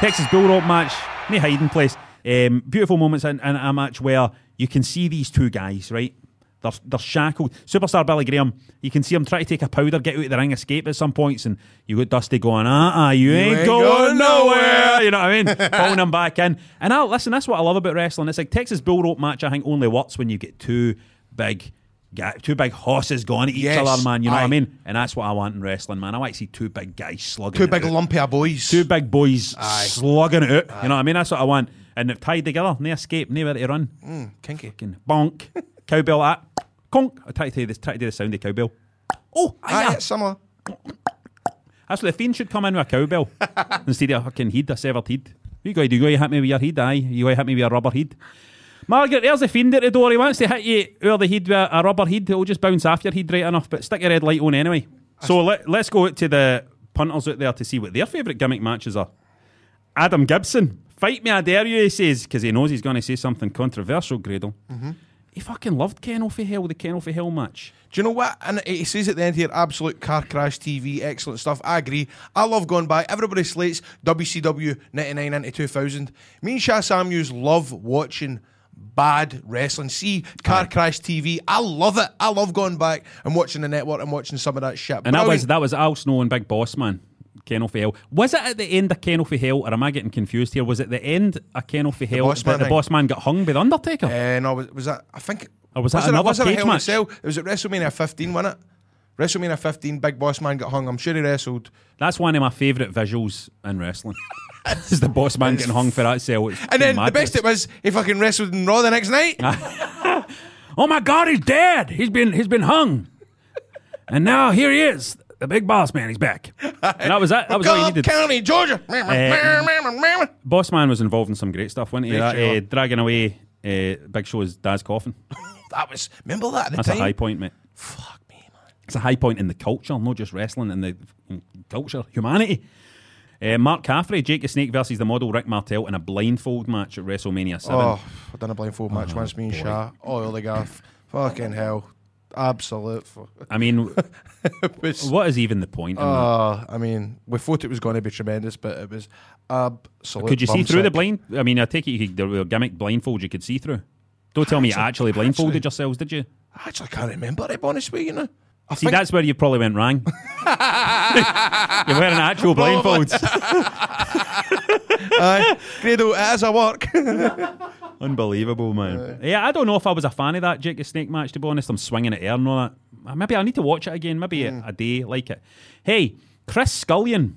Texas Bull Rope match, no hiding place. Um, beautiful moments in, in a match where you can see these two guys, right? They're, they're shackled. Superstar Billy Graham, you can see him try to take a powder, get out of the ring, escape at some points, and you got Dusty going, ah, uh you, ain't, ain't going, going nowhere. nowhere. You know what I mean? Pulling him back in. And I, listen, that's what I love about wrestling. It's like Texas Bull Rope match, I think, only works when you get two big. Ga- Two big horses going at each Yes, other, man. You know what I mean? And that's what I want in wrestling, man. I want to see two big guys slugging. Two it big out lumpy boys. two big boys Aye. slugging it out. You know what I mean? That's what I want. And they've tied together, no escape, nowhere to run. Mm, kinky. Fucking bonk, cowbell at conk. I try to do this, try to do the sound of cowbell. Oh, Aye, aye, similar. that's what the fiend should come in with a cowbell instead of a fucking head, a severed head. You got to do? You got to hit me with your head, aye. You got to hit me with a rubber head. Margaret, there's the fiend at the door. He wants to hit you over the head with a, a rubber head. It'll just bounce off your head right enough, but stick your red light on anyway. So let, let's go out to the punters out there to see what their favourite gimmick matches are. Adam Gibson, fight me, I dare you, he says, because he knows he's going to say something controversial, Grado. Mm-hmm. He fucking loved Kennel from Hell, the Kennel from Hell match. Do you know what? And he says at the end here, absolute car crash TV, excellent stuff. I agree. I love going by. Everybody slates WCW 99 into 2000. Me and Sha Samuels love watching bad wrestling. See car crash TV. I love it. I love going back and watching the network and watching some of that shit. And that was that was Al Snow and Big Boss Man. Kennel from Hell. Was it at the end of Kennel from Hell, or am I getting confused here? Was it the end of Kennel from Hell Boss that the thing. boss man got hung by the Undertaker? Uh, no, was, was that? I think. Or was that it, another was it a cage a match? Cell? It was at WrestleMania 15, wasn't it? WrestleMania 15, Big Boss Man got hung. I'm sure he wrestled. That's one of my favourite visuals in wrestling. is the boss man getting hung for that cell. It's And then madness. the best it was, he fucking wrestled in Raw the next night. Oh my God, he's dead. He's been he's been hung, and now here he is, the big boss man. He's back. And that was that. That was all you needed. County, Georgia. Boss man was involved in some great stuff, wasn't he? That, show. uh, dragging away uh, Big Show's dad's coffin. that was, remember that That's time? a high point, mate. Fuck me, man. It's a high point in the culture, not just wrestling, in the in culture, humanity. Uh, Mark Caffrey, Jake the Snake versus the model Rick Martel in a blindfold match at WrestleMania 7. Oh, I've done a blindfold match once, me and Sha. Oh, the gaff. Fucking hell. Absolute. I mean, was, what is even the point? In uh, I mean, we thought it was going to be tremendous, but it was absolute. Could you see through the blind? I mean, I take it you could, there were gimmick blindfolds you could see through. Don't tell me you actually blindfolded actually- yourselves, did you? I actually can't remember, to be honest with you, you know. I See, think that's where you probably went wrong. You're wearing actual blindfolds. Aye, Grado, it is a work. Unbelievable, man. yeah, I don't know if I was a fan of that Jake the Snake match, to be honest. I'm swinging at air and all that. Maybe I need to watch it again. Maybe a, a day like it. Hey, Chris Scullion,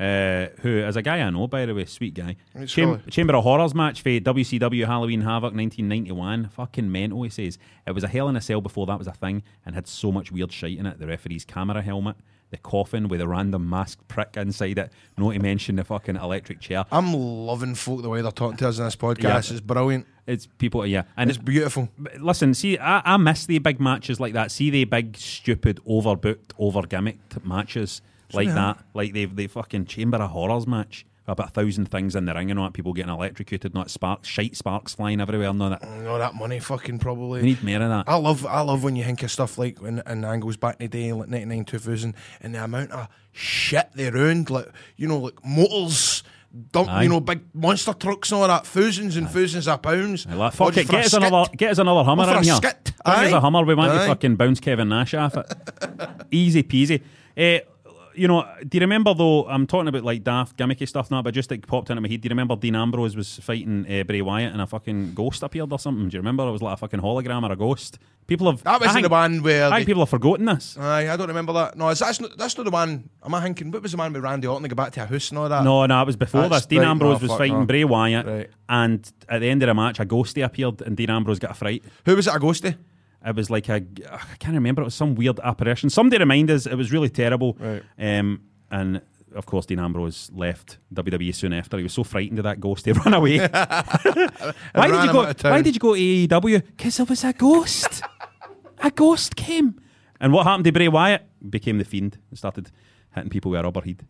uh, who is a guy I know, by the way, sweet guy. Cham- Chamber of Horrors match for WCW Halloween Havoc 1991. Fucking mental, he says. It was a Hell in a Cell before that was a thing and had so much weird shite in it. The referee's camera helmet, the coffin with a random masked prick inside it, not to mention the fucking electric chair. I'm loving folk the way they're talking to us in this podcast. Yeah. It's brilliant. It's people, yeah. And It's beautiful. Listen, see, I, I miss the big matches like that. See the big, stupid, overbooked, over gimmicked matches like that. Like the the fucking Chamber of Horrors match. About a thousand things in the ring and all that. People getting electrocuted, not sparks, shite sparks flying everywhere and all that. That money fucking probably. We need more of that. I love I love when you think of stuff like when in angles back in the day, like ninety nine two thousand, and the amount of shit they ruined, like you know, like motors, dump, Aye. you know, big monster trucks and all that, thousands and thousands of pounds. Like, fuck it, get us, another, get us another Hummer in here. skit. Bring us a Hummer, we want to fucking bounce Kevin Nash off it. Easy peasy. Eh, you know, do you remember though? I'm talking about like daft gimmicky stuff now, but just like popped into my head. Do you remember Dean Ambrose was fighting uh, Bray Wyatt and a fucking ghost appeared or something? Do you remember it was like a fucking hologram or a ghost? People have That wasn't think- the one where I they- think people have forgotten this. Aye, I don't remember that. No, is that's not, that's not the one. Am I thinking? What was the one with Randy Orton to go back to a house and all that? No, no, it was before That's this. Dean right, Ambrose no, was fighting no. Bray Wyatt, Right. and at the end of the match, a ghosty appeared, and Dean Ambrose got a fright. Who was it? A ghosty? It was like a, I can't remember. It was some weird apparition. Somebody remind us. It was really terrible. Right. Um, and of course, Dean Ambrose left WWE soon after. He was so frightened of that ghost, he ran away. why did you go? out of town. Why did you go to AEW? Because there was a ghost. a ghost came. And what happened to Bray Wyatt? Became the fiend and started hitting people with a rubber head.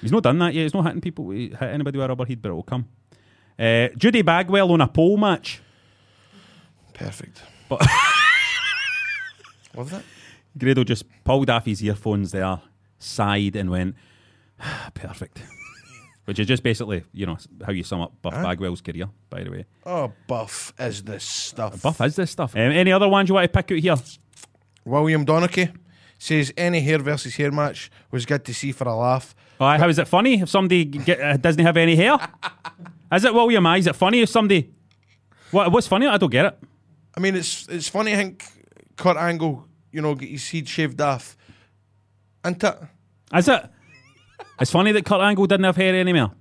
He's not done that yet. He's not hitting people, hit anybody with a rubber head, but it will come. Uh, Judy Bagwell on a pole match. Perfect. But- Love that. Grado just pulled off his earphones there, sighed, and went, "Ah, perfect. Which is just basically, you know, how you sum up Buff Bagwell's career, by the way. Oh, buff is this stuff. Buff is this stuff. Um, any other ones you want to pick out here? William Donachie says any hair versus hair match was good to see for a laugh. Aye, how is it funny if somebody get, uh, doesn't have any hair? Is it William? Is it funny if somebody. What, what's funny? I don't get it. I mean, it's it's funny. I think Kurt Angle, you know, get his head shaved off. And that, is it? It's funny that Kurt Angle didn't have hair anymore.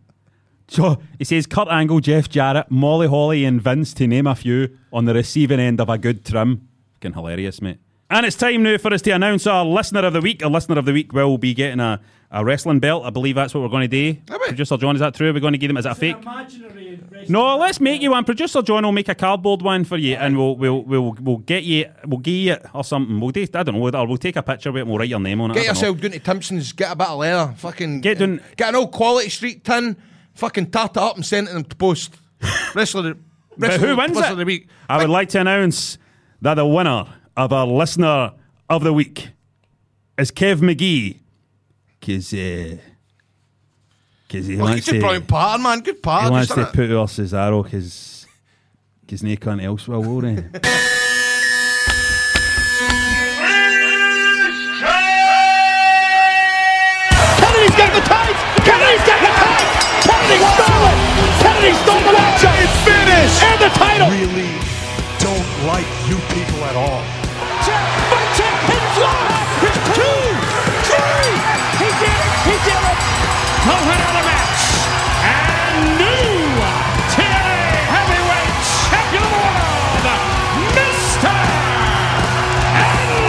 So he says Kurt Angle, Jeff Jarrett, Molly Holly, and Vince, to name a few, on the receiving end of a good trim. Fucking hilarious, mate. And it's time now for us to announce our listener of the week. A listener of the week will be getting a, a wrestling belt. I believe that's what we're going to do. Are we? Producer John, is that true? Are we going to give them as a fake? No, let's make you one. Producer John will make a cardboard one for you, and we'll we'll we'll we'll get you we'll give you it or something. We'll do I don't know. Or we'll take a picture of it. and We'll write your name on it. Get don't know. yourself down to Timpson's, get a bit of leather, fucking Get down- get an old quality street tin, fucking tat it up and send it them to post. Wrestler, But wrestler, who wins it? of the week. I would like to announce that the winner of our listener of the week is Kev McGee. Because uh, cause he Look wants at your to, brown pattern, man. Good he pattern. wants to done it. put our Cesaro because because no cunt else will, will they? Kennedy's got the tights! Kennedy's got the tights! Kennedy stole it! Kennedy stole the matchup! It's finished! And the title! really don't like you people at all. The winner of the match! And new TNA Heavyweight Champion of the World! Mr.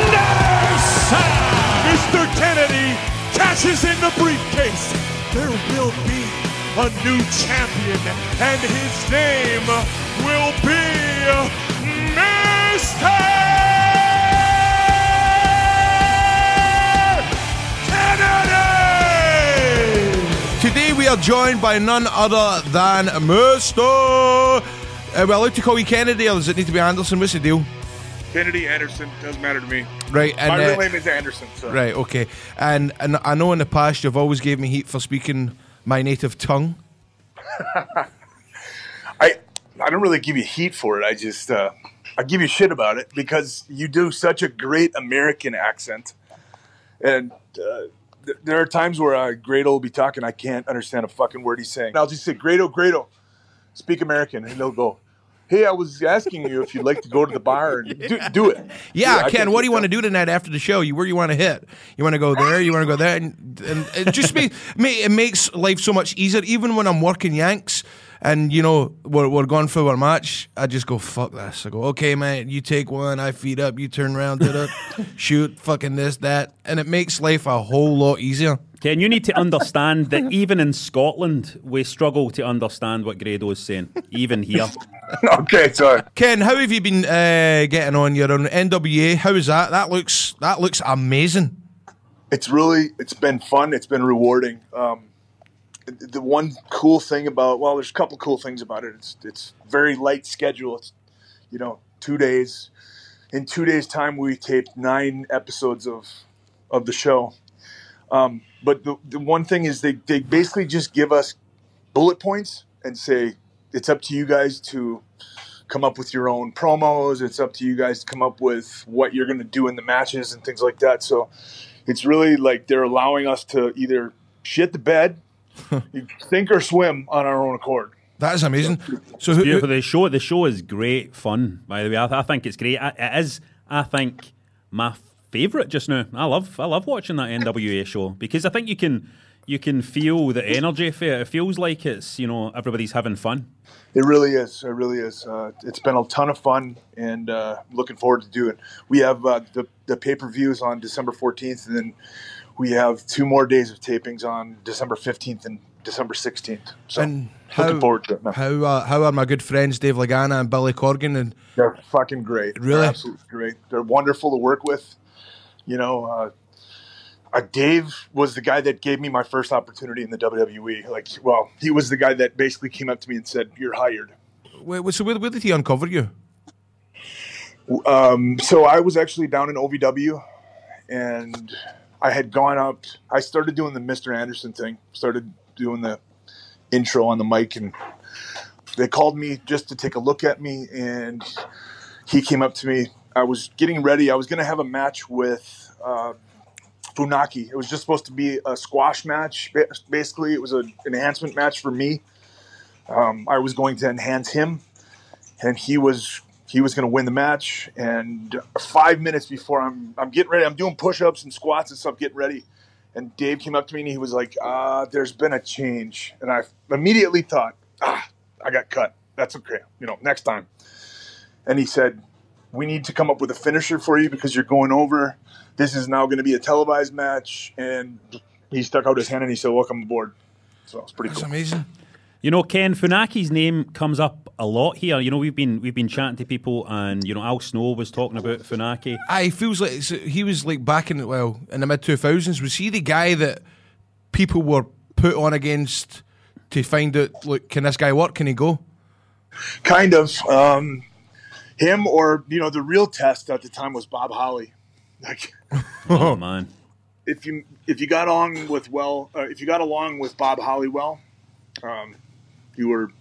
Anderson! Mr. Kennedy cashes in the briefcase. There will be a new champion, and his name will be are joined by none other than Mr. Uh, we're allowed to call you Kennedy, or does it need to be Anderson? What's the deal? Kennedy Anderson doesn't matter to me. Right, and My uh, real name is Anderson. So. right, okay, and and I know in the past you've always gave me heat for speaking my native tongue. I I don't really give you heat for it. I just uh, I give you shit about it because you do such a great American accent, and uh, there are times where uh, Grado will be talking, I can't understand a fucking word he's saying. And I'll just say, Grado, Grado, speak American, and they'll go. Hey, I was asking you if you'd like to go to the bar and do, do it. Yeah, I Ken, what do you want to do tonight after the show? You where you want to hit? You want to go there? You want to go there? And, and it just it makes life so much easier. Even when I'm working Yanks and you know we're we're going for our match, I just go fuck this. I go okay, man. You take one, I feed up. You turn around, did it, shoot, fucking this, that, and it makes life a whole lot easier. Ken, you need to understand that even in Scotland, we struggle to understand what Grado is saying, even here. Okay, sorry. Ken, how have you been uh, getting on? You're on NWA. How is that? That looks that looks amazing. it's really it's been fun it's been rewarding um, the one cool thing about well there's a couple cool things about it. It's it's very light schedule. It's you know two days. In two days time we taped nine episodes of of the show. Um, but the, the one thing is they, they basically just give us bullet points and say it's up to you guys to come up with your own promos. It's up to you guys to come up with what you're going to do in the matches and things like that. So it's really like they're allowing us to either shit the bed, sink or swim on our own accord. That is amazing. So who, who, The show, the show is great fun. By the way, I, I think it's great. I- It is, I think, my favourite just now. I love, I love watching that NWA show because I think you can, you can feel the energy for it. It feels like it's, you know, everybody's having fun. It really is. It really is. Uh, it's been a ton of fun, and uh, looking forward to doing. We have uh, the the pay per views on December fourteenth, and then we have two more days of tapings on December fifteenth and December sixteenth. So and looking how, forward to it. How uh, how are my good friends Dave Lagana and Billy Corgan and They're fucking great. Really? They're absolutely great. They're wonderful to work with. You know, uh, uh, Dave was the guy that gave me my first opportunity in the WWE. Like, well, he was the guy that basically came up to me and said, "You're hired." wait, wait, so where, where did he uncover you? Um, so I was actually down in OVW, and I had gone up. I started doing the Mr. Anderson thing. Started doing the intro on the mic, and they called me just to take a look at me. And he came up to me. I was getting ready. I was going to have a match with uh, Funaki. It was just supposed to be a squash match. Basically, it was an enhancement match for me. Um, I was going to enhance him, and he was he was going to win the match. And five minutes before I'm I'm getting ready, I'm doing push-ups and squats and stuff, getting ready. And Dave came up to me and he was like, uh, "There's been a change," and I immediately thought, "Ah, I got cut. That's okay. You know, next time." And he said, "We need to come up with a finisher for you because you're going over. This is now going to be a televised match." And he stuck out his hand and he said, "Welcome aboard." So it's pretty That's cool. amazing. You know, Ken Funaki's name comes up a lot here. You know, we've been we've been chatting to people, and you know, Al Snow was talking about Funaki. I he feels like it's- he was like back in well in the mid two thousands. Was he the guy that people were put on against to find out? Look, can this guy work? Can he go? Kind of. Um, him or you know the real test at the time was Bob Holly. Like Oh man, if you if you got on with well uh, if you got along with Bob Holly well, um, you were.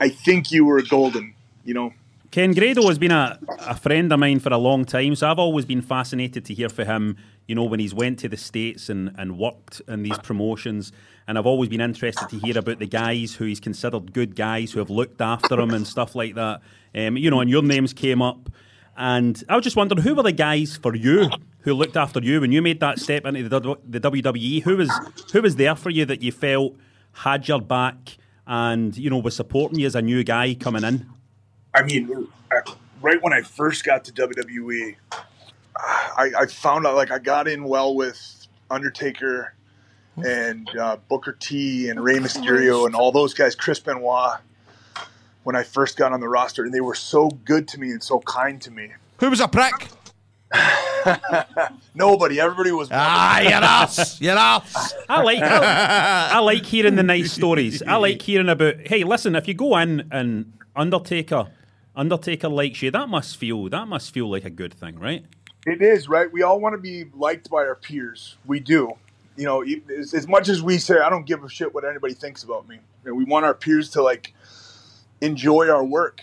I think you were golden. You know. Ken Grado has been a, a friend of mine for a long time, so I've always been fascinated to hear for him. You know, when he's went to the states and, and worked in these promotions, and I've always been interested to hear about the guys who he's considered good guys who have looked after him and stuff like that. Um, you know, and your names came up, and I was just wondering who were the guys for you who looked after you when you made that step into the, the WWE? Who was who was there for you that you felt had your back and you know was supporting you as a new guy coming in? I mean, right when I first got to WWE, I, I found out like I got in well with Undertaker and uh, Booker T and Rey Mysterio and all those guys, Chris Benoit. When I first got on the roster, and they were so good to me and so kind to me. Who was a prick? Nobody, everybody was. Ah, you're us. You're us. I like I, I like hearing the nice stories. I like hearing about hey, listen, if you go in and Undertaker Undertaker likes you. That must feel that must feel like a good thing, right? It is right. We all want to be liked by our peers. We do. You know, e- as, as much as we say, I don't give a shit what anybody thinks about me. You know, we want our peers to like enjoy our work,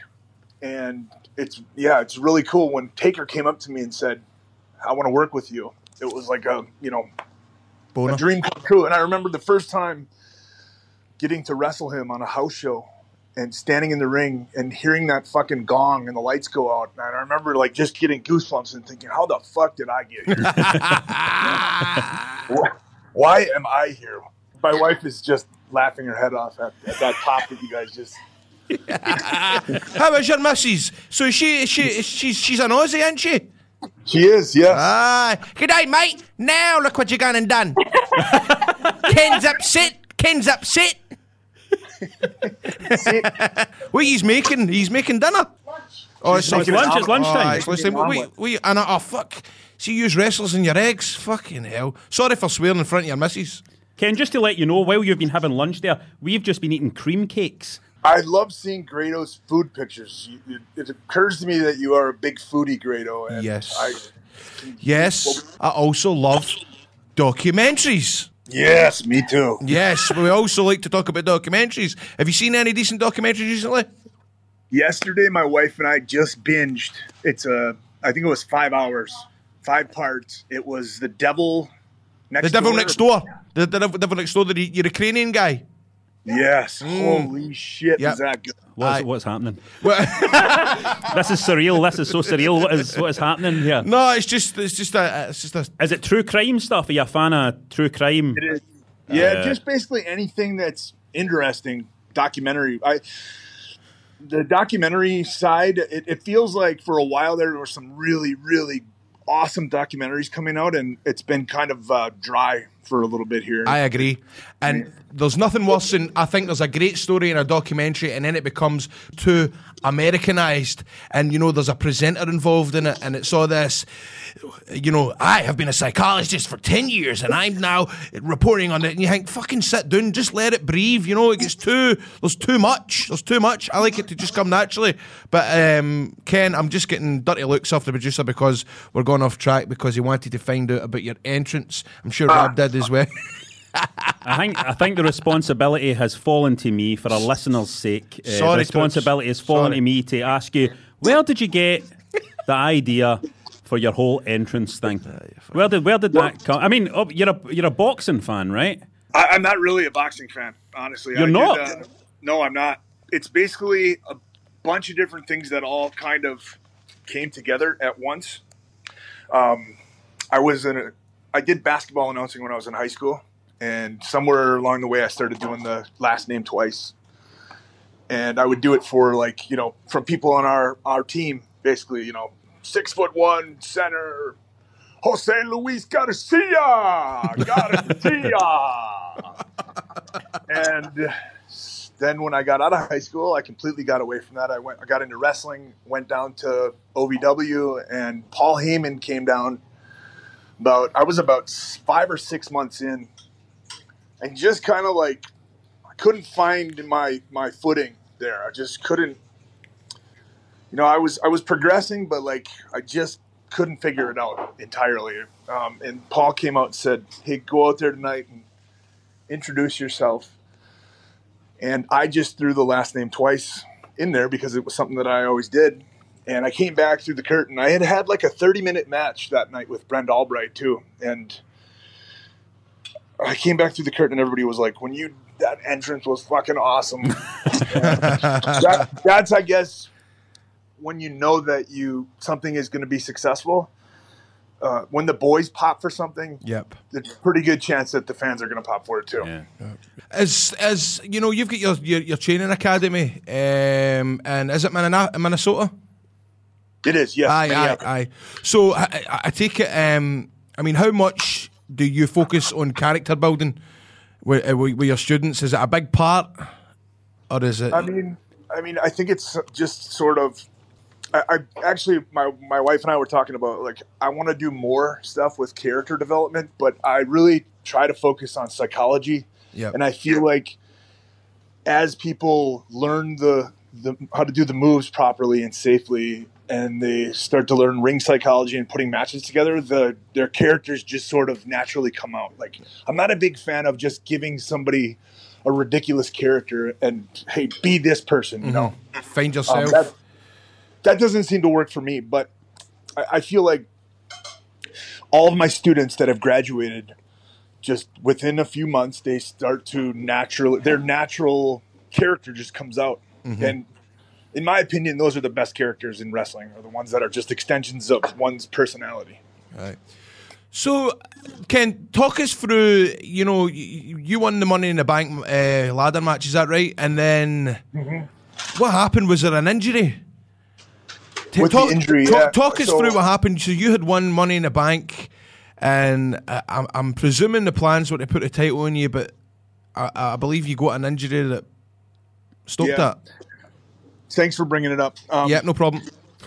and it's yeah, it's really cool. When Taker came up to me and said, "I want to work with you," it was like a you know Boner. a dream come true. And I remember the first time getting to wrestle him on a house show and standing in the ring and hearing that fucking gong and the lights go out. And I remember like just getting goosebumps and thinking, how the fuck did I get here? Why- Why am I here? My wife is just laughing her head off at, at that pop that you guys just. How is your missus? So she she she's she's an Aussie, isn't she? She is, yes. Aye. Good day, mate. Now look what you gone and done. Ken's upset. Ken's upset. what he's making? He's making dinner. Oh, He's making lunch, an it's lunchtime. Oh, it's lunchtime. Making an Wait, omelette. and oh fuck. See, you use wrestlers in your eggs. Fucking hell. Sorry for swearing in front of your missus. Ken, just to let you know, while you've been having lunch there, we've just been eating cream cakes. I love seeing Grado's food pictures. You- It, it occurs to me that you are a big foodie, Grado. And Yes. I, Yes, I also love documentaries. yes, me too. Yes, we also like to talk about documentaries. Have you seen any decent documentaries recently? Yesterday, my wife and I just binged. It's a, I think it was five hours, five parts. It was the devil next. The Devil door. Next Door. The, the Devil- Devil Next Door, the U- Ukrainian guy. Yes. Holy shit, Yep. is that good? What's, Aye. what's happening? This is surreal. This is so surreal. What is what is happening here? no, it's just it's just a it's just a Is it true crime stuff? Are you a fan of true crime? It is. Yeah, Uh, just basically anything that's interesting. Documentary. I. The documentary side, it, it feels like for a while there, there were some really, really awesome documentaries coming out, and it's been kind of uh, dry for a little bit here. I agree. And there's nothing worse than I think there's a great story in a documentary and then it becomes too Americanized. And, you know, there's a presenter involved in it and it's all this, you know, I have been a psychologist for 10 years and I'm now reporting on it. And you think, fucking sit down, just let it breathe. You know, it gets too, there's too much. There's too much. I like it to just come naturally. But, um, Ken, I'm just getting dirty looks off the producer because we're going off track because he wanted to find out about your entrance. I'm sure Rob did as well. I think I think the responsibility has fallen to me for a listener's sake. Uh, Sorry, the responsibility has fallen Sorry. to me to ask you, where did you get the idea for your whole entrance thing? Where did where did that come? I mean, oh, you're a you're a boxing fan, right? I, I'm not really a boxing fan, honestly. You're I did, not? uh, no, I'm not. It's basically a bunch of different things that all kind of came together at once. Um, I was in a, I did basketball announcing when I was in high school, and somewhere along the way, I started doing the last name twice. And I would do it for like you know from people on our our team, basically you know six foot one center, Jose Luis Garcia, Garcia. and then when I got out of high school, I completely got away from that. I went, I got into wrestling, went down to OVW, and Paul Heyman came down. About I was about five or six months in, and just kind of like I couldn't find my my footing there. I just couldn't. You know, I was I was progressing, but like I just couldn't figure it out entirely. Um, and Paul came out and said, "Hey, go out there tonight and introduce yourself." And I just threw the last name twice in there because it was something that I always did. And I came back through the curtain. I had had like a 30 minute match that night with Brent Albright too. And I came back through the curtain and everybody was like, when you, that entrance was fucking awesome. that, that's, I guess, when you know that you, something is going to be successful. Uh, when the boys pop for something, Yep. there's a pretty good chance that the fans are going to pop for it too. Yeah. As as you know, you've got your your, your training academy, um, and is it Minna- Minnesota? It is, yes. Aye, aye, aye. So I, I- take it. Um, I mean, how much do you focus on character building with, uh, with, with your students? Is it a big part, or is it? I mean, I mean, I think it's just sort of. I, I actually, my my wife and I were talking about like I want to do more stuff with character development, but I really try to focus on psychology. Yep. And I feel like as people learn the the how to do the moves properly and safely, and they start to learn ring psychology and putting matches together, the their characters just sort of naturally come out. Like I'm not a big fan of just giving somebody a ridiculous character and hey, be this person. You know, Find Um, yourself. that, that doesn't seem to work for me, but I, I feel like all of my students that have graduated, just within a few months, they start to naturally, their natural character just comes out. And in my opinion, those are the best characters in wrestling, are the ones that are just extensions of one's personality. Right. So, Ken, talk us through. You know, you, you won the Money in the Bank uh, ladder match. Is that right? And then, what happened? Was there an injury? With the injury, talk, yeah. talk us So- through what happened. So you had won Money in the Bank, and uh, I'm, I'm presuming the plans were to put a title on you, but I, I believe you got an injury that stopped Yeah. that. Thanks for bringing it up. Um, Yeah, no problem.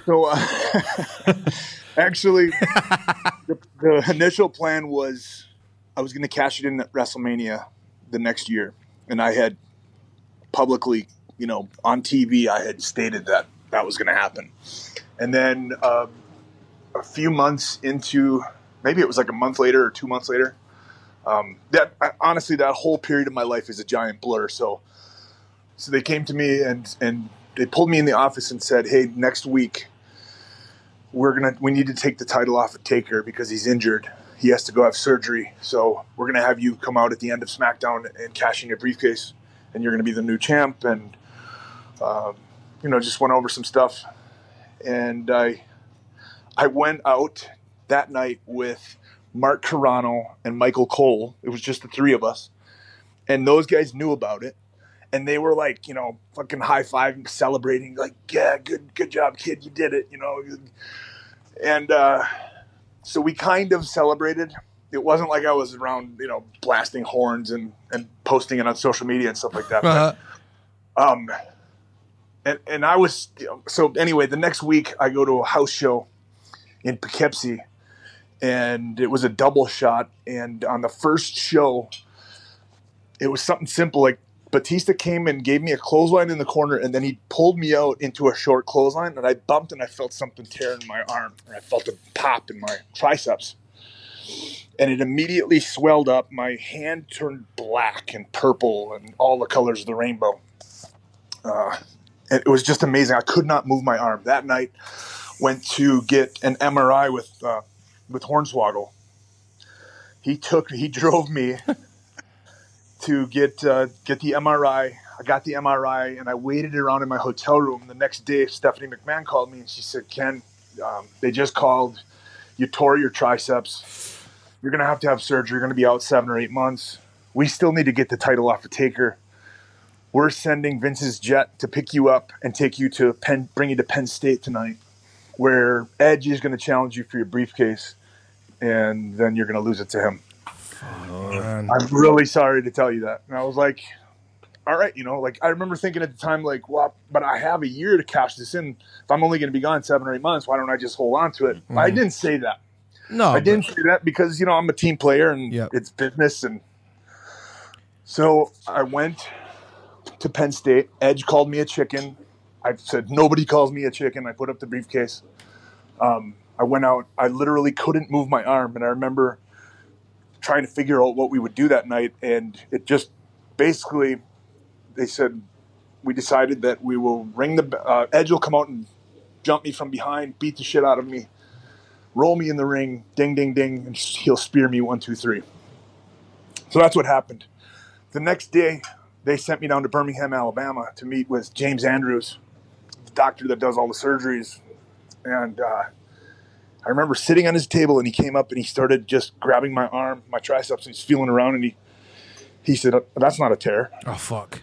So, uh, actually, the, the initial plan was I was going to cash it in at WrestleMania the next year, and I had publicly, you know, on TV, I had stated that that was going to happen. And then uh, a few months into, maybe it was like a month later or two months later. Um, that I, honestly, that whole period of my life is a giant blur. So, so they came to me and and they pulled me in the office and said, "Hey, next week we're gonna we need to take the title off of Taker because he's injured. He has to go have surgery. So we're gonna have you come out at the end of SmackDown and cash in your briefcase, and you're gonna be the new champ." And um, you know, just went over some stuff, and I I went out that night with Mark Carrano and Michael Cole. It was just the three of us, and those guys knew about it and they were like, you know, fucking high fiving, celebrating, like, yeah, good, good job, kid, you did it, you know. And uh, so we kind of celebrated. It wasn't like I was around, you know, blasting horns and, and posting it on social media and stuff like that. Uh-huh. But, um, and and I was you know, so anyway. The next week, I go to a house show in Poughkeepsie, and it was a double shot. And on the first show, it was something simple like Batista came and gave me a clothesline in the corner, and then he pulled me out into a short clothesline, and I bumped and I felt something tear in my arm, and I felt a pop in my triceps, and it immediately swelled up. My hand turned black and purple and all the colors of the rainbow. Uh, it was just amazing. I could not move my arm that night. Went to get an MRI with uh, with Hornswoggle. He took he drove me to get uh, get the MRI. I got the MRI and I waited around in my hotel room. The next day, Stephanie McMahon called me and she said, "Ken, um, they just called. You tore your triceps. You're gonna have to have surgery. You're gonna be out seven or eight months. We still need to get the title off of Taker. We're sending Vince's jet to pick you up and take you to Penn, bring you to Penn State tonight, where Edge is to challenge you for your briefcase, and then you're to lose it to him." I'm really sorry to tell you that. And I was like, all right, you know, like I remember thinking at the time, like, well, but I have a year to cash this in. If I'm only going to be gone seven or eight months, why don't I just hold on to it? I didn't say that. No, I didn't say that because, you know, I'm a team player and Yeah. it's business. And so I went to Penn State. Edge called me a chicken. I said, nobody calls me a chicken. I put up the briefcase. Um, I went out. I literally couldn't move my arm. And I remember trying to figure out what we would do that night. And it just basically, they said, we decided that we will ring the uh, Edge will come out and jump me from behind, beat the shit out of me, roll me in the ring, ding, ding, ding, and he'll spear me one, two, three. So that's what happened. The next day, they sent me down to Birmingham, Alabama to meet with James Andrews, the doctor that does all the surgeries. And uh, I remember sitting on his table and he came up and he started just grabbing my arm, my triceps, and he's feeling around and he, he said, That's not a tear. Oh fuck.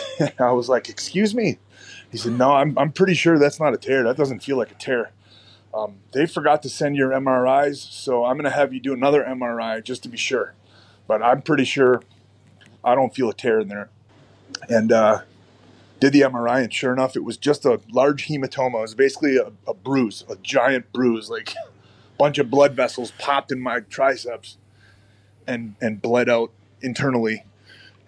I was like, "Excuse me." He said, "No, I'm I'm pretty sure that's not a tear. That doesn't feel like a tear. Um, they forgot to send your MRIs, so I'm going to have you do another MRI just to be sure. But I'm pretty sure I don't feel a tear in there." And uh, did the MRI, and sure enough, it was just a large hematoma. It was basically a, a bruise, a giant bruise, like a bunch of blood vessels popped in my triceps and and bled out internally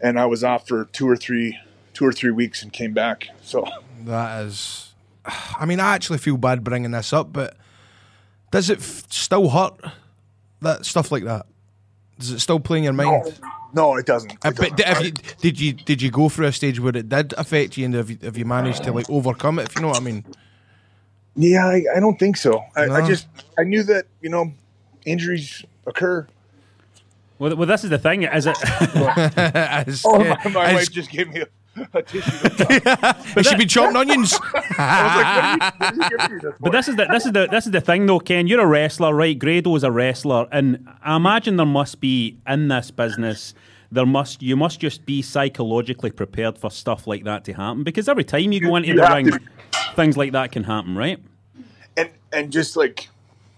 and I was off for two or three two or three weeks and came back. So That is. I mean, I actually feel bad bringing this up, but does it f- still hurt that stuff like that? Does it still play in your mind? no, it doesn't. Uh, It but doesn't. d- you, did you did you go through a stage where it did affect you, and have you, have you managed to like overcome it? If you know what I mean. Yeah, I, I don't think so. I, I just I knew that you know injuries occur. Well, well, this is the thing. Is it? As- Oh, uh, my, my as- wife just gave me a, a tissue. to- has she been chopping onions? Like, what are you, what are you giving me this But this is the this is the this is the thing though, Ken. You're a wrestler, right? Grado Grado's a wrestler, and I imagine there must be in this business. There must you must just be psychologically prepared for stuff like that to happen because every time you go into you the ring, to. things like that can happen, right? and and just like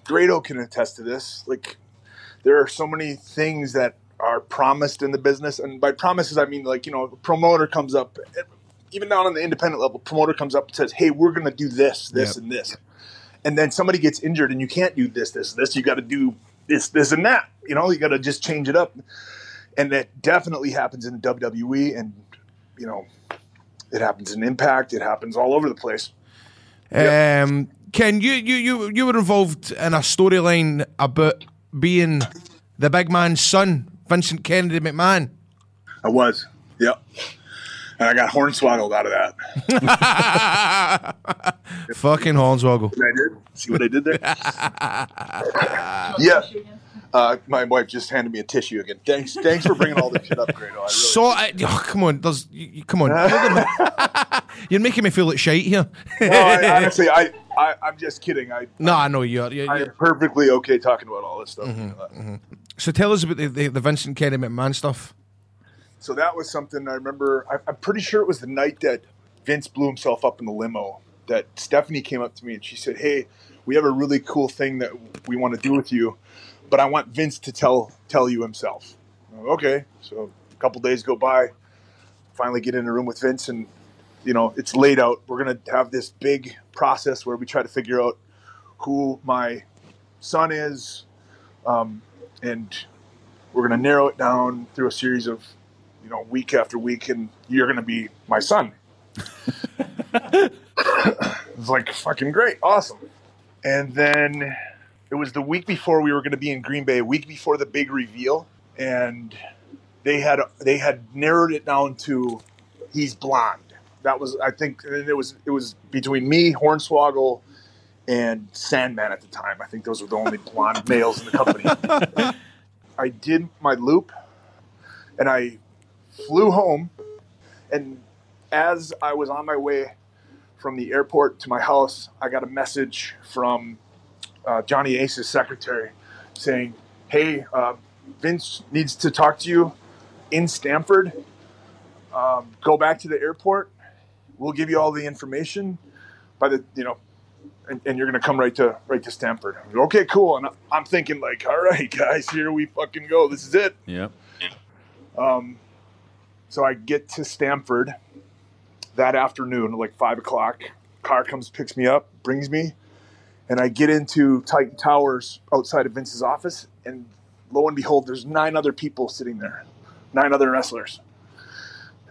Grado can attest to this. Like there are so many things that are promised in the business, and by promises I mean like you know, a promoter comes up, even down on the independent level, promoter comes up and says, "Hey, we're going to do this, this, Yep. and this," and then somebody gets injured, and you can't do this, this, this. You got to do this, this, and that. You know, you got to just change it up, and that definitely happens in WWE, and you know, it happens in Impact. It happens all over the place. Um, Ken, you, you you you were involved in a storyline about being the big man's son, Vincent Kennedy McMahon. I was. Yep. And I got hornswoggled out of that. Fucking Hornswoggle. I did. See what I did there? yeah. Uh, my wife just handed me a tissue again. Thanks, thanks for bringing all this shit up, Grado. I really So, I, oh, come on, there's, you, you- come on. You're making me feel like shite here. no, I, honestly, I, I, I'm just kidding. I, no, I know you're. you're, I you're am perfectly okay talking about all this stuff. So tell us about the, the, the Vincent Kennedy McMahon stuff. So that was something I remember. I, I'm pretty sure it was the night that Vince blew himself up in the limo. That Stephanie came up to me and she said, "Hey, we have a really cool thing that we want to do with you, but I want Vince to tell tell you himself." Okay, so a couple days go by. Finally, get in a room with Vince, and you know it's laid out. We're gonna have this big process where we try to figure out who my son is, um, and we're going to narrow it down through a series of you know week after week and you're going to be my son. It's like fucking great. Awesome. And then it was the week before we were going to be in green bay a week before the big reveal and they had they had narrowed it down to he's blonde. That was i think it was it was between me hornswoggle and sandman at the time i think those were the only blonde males in the company I did my loop and I flew home. And as I was on my way from the airport to my house, I got a message from uh, Johnny Ace's secretary saying, Hey, uh, Vince needs to talk to you in Stamford. Um, go back to the airport. We'll give you all the information by the, you know, and, and you're gonna come right to right to Stamford. Okay, cool. And I'm thinking like, all right, guys, here we fucking go. This is it. Yep. Um, so I get to Stamford that afternoon, like five o'clock. Car comes, picks me up, brings me, and I get into Titan Towers outside of Vince's office, and lo and behold, there's nine other people sitting there, nine other wrestlers,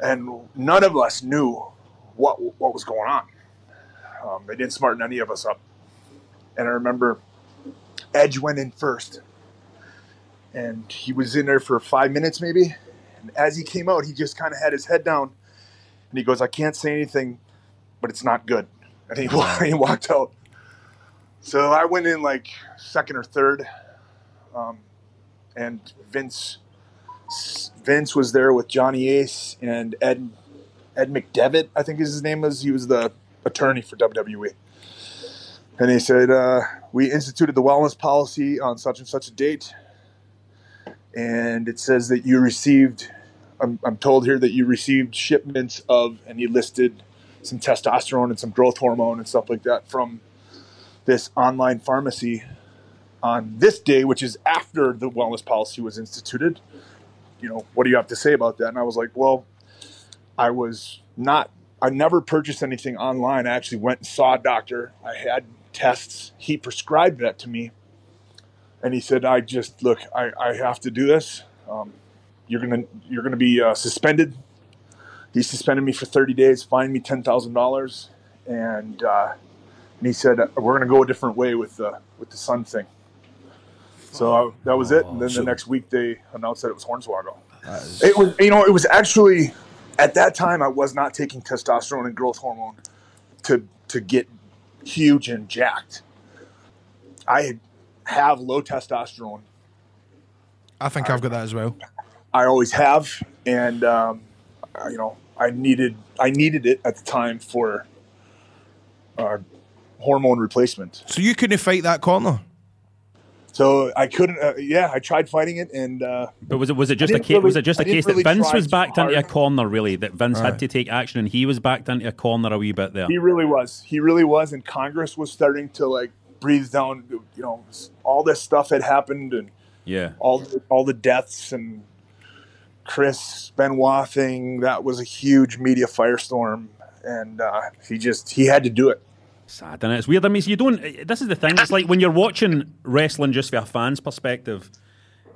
and none of us knew what what was going on. Um, they didn't smarten any of us up, and I remember Edge went in first, and he was in there for five minutes maybe. And as he came out, he just kind of had his head down, and he goes, "I can't say anything, but it's not good." And he, he walked out. So I went in like second or third, um, and Vince Vince was there with Johnny Ace and Ed Ed McDevitt, I think his name was. He was the attorney for WWE. And he said, uh, We instituted the wellness policy on such and such a date. And it says that you received, I'm, I'm told here that you received shipments of, and he listed some testosterone and some growth hormone and stuff like that from this online pharmacy on this day, which is after the wellness policy was instituted. You know, what do you have to say about that? And I was like, Well, I was not I never purchased anything online. I actually went and saw a doctor. I had tests. He prescribed that to me. And he said, I just look, I, I have to do this. Um, you're gonna you're gonna be uh, suspended he suspended me for 30 days, fined me ten thousand dollars, and uh, and he said we're going to go a different way with the with the son thing. So uh, that was it. And then the next week they announced that it was Hornswoggle. It was you know it was actually at that time I was not taking testosterone and growth hormone to to get huge and jacked. I have low testosterone. I think I've got that as well. I always have, and um, I- you know, I needed I needed it at the time for uh, hormone replacement. So you couldn't fight that corner. So I couldn't. Uh, yeah, I tried fighting it, and uh, But was it was it just a didn't case? was it just I a didn't case really that Vince was too backed into a corner? Really, that Vince Right. had to take action, and he was backed into a corner a wee bit there. he really was. He really was, and Congress was starting to like breathe down. You know, all this stuff had happened, and Yeah, all all the deaths and Chris Benoit thing. That was a huge media firestorm, and uh, he just he had to do it. Sad, and it's weird. I mean, so you don't. This is the thing. It's like when you're watching wrestling just from a fan's perspective.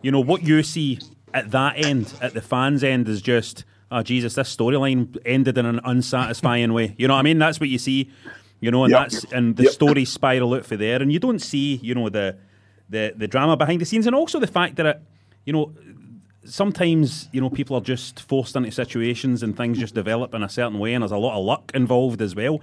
You know what you see at that end, at the fans' end, is just, oh Jesus, this storyline ended in an unsatisfying way. You know what I mean? That's what you see. You know, and Yep. that's and the Yep. stories spiral out for there, and you don't see, you know, the the the drama behind the scenes, and also the fact that it, you know, sometimes you know people are just forced into situations and things just develop in a certain way, and there's a lot of luck involved as well.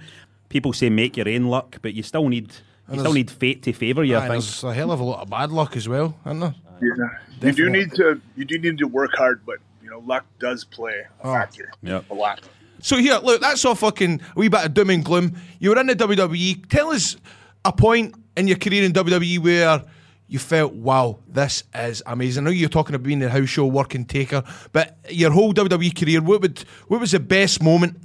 People say make your own luck, but you still need you still need fate to favour you. Aye, I think. there's a hell of a lot of bad luck as well, isn't there? Yeah, you do need to you do need to work hard, but you know luck does play a oh. factor. Yep. a lot. So here, look, that's all fucking a wee bit of doom and gloom. You were in the WWE. Tell us a point in your career in WWE where you felt, wow, this is amazing. I know you're talking about being the house show working taker, but your whole WWE career, what would what was the best moment?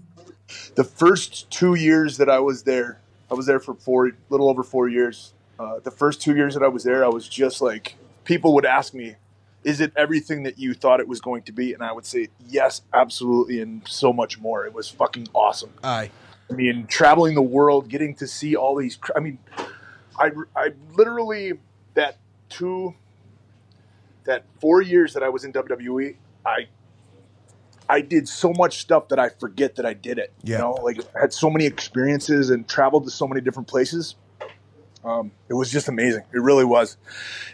The first two years that I was there, I was there for four, little over four years. Uh, the first two years that I was there, I was just like, people would ask me, "Is it everything that you thought it was going to be?" And I would say, "Yes, absolutely, and so much more." It was fucking awesome. Aye. I mean, traveling the world, getting to see all these. I mean, I, I literally that two, that four years that I was in WWE, I, I did so much stuff that I forget that I did it. Yeah. You know, like I had so many experiences and traveled to so many different places. Um, it was just amazing. It really was,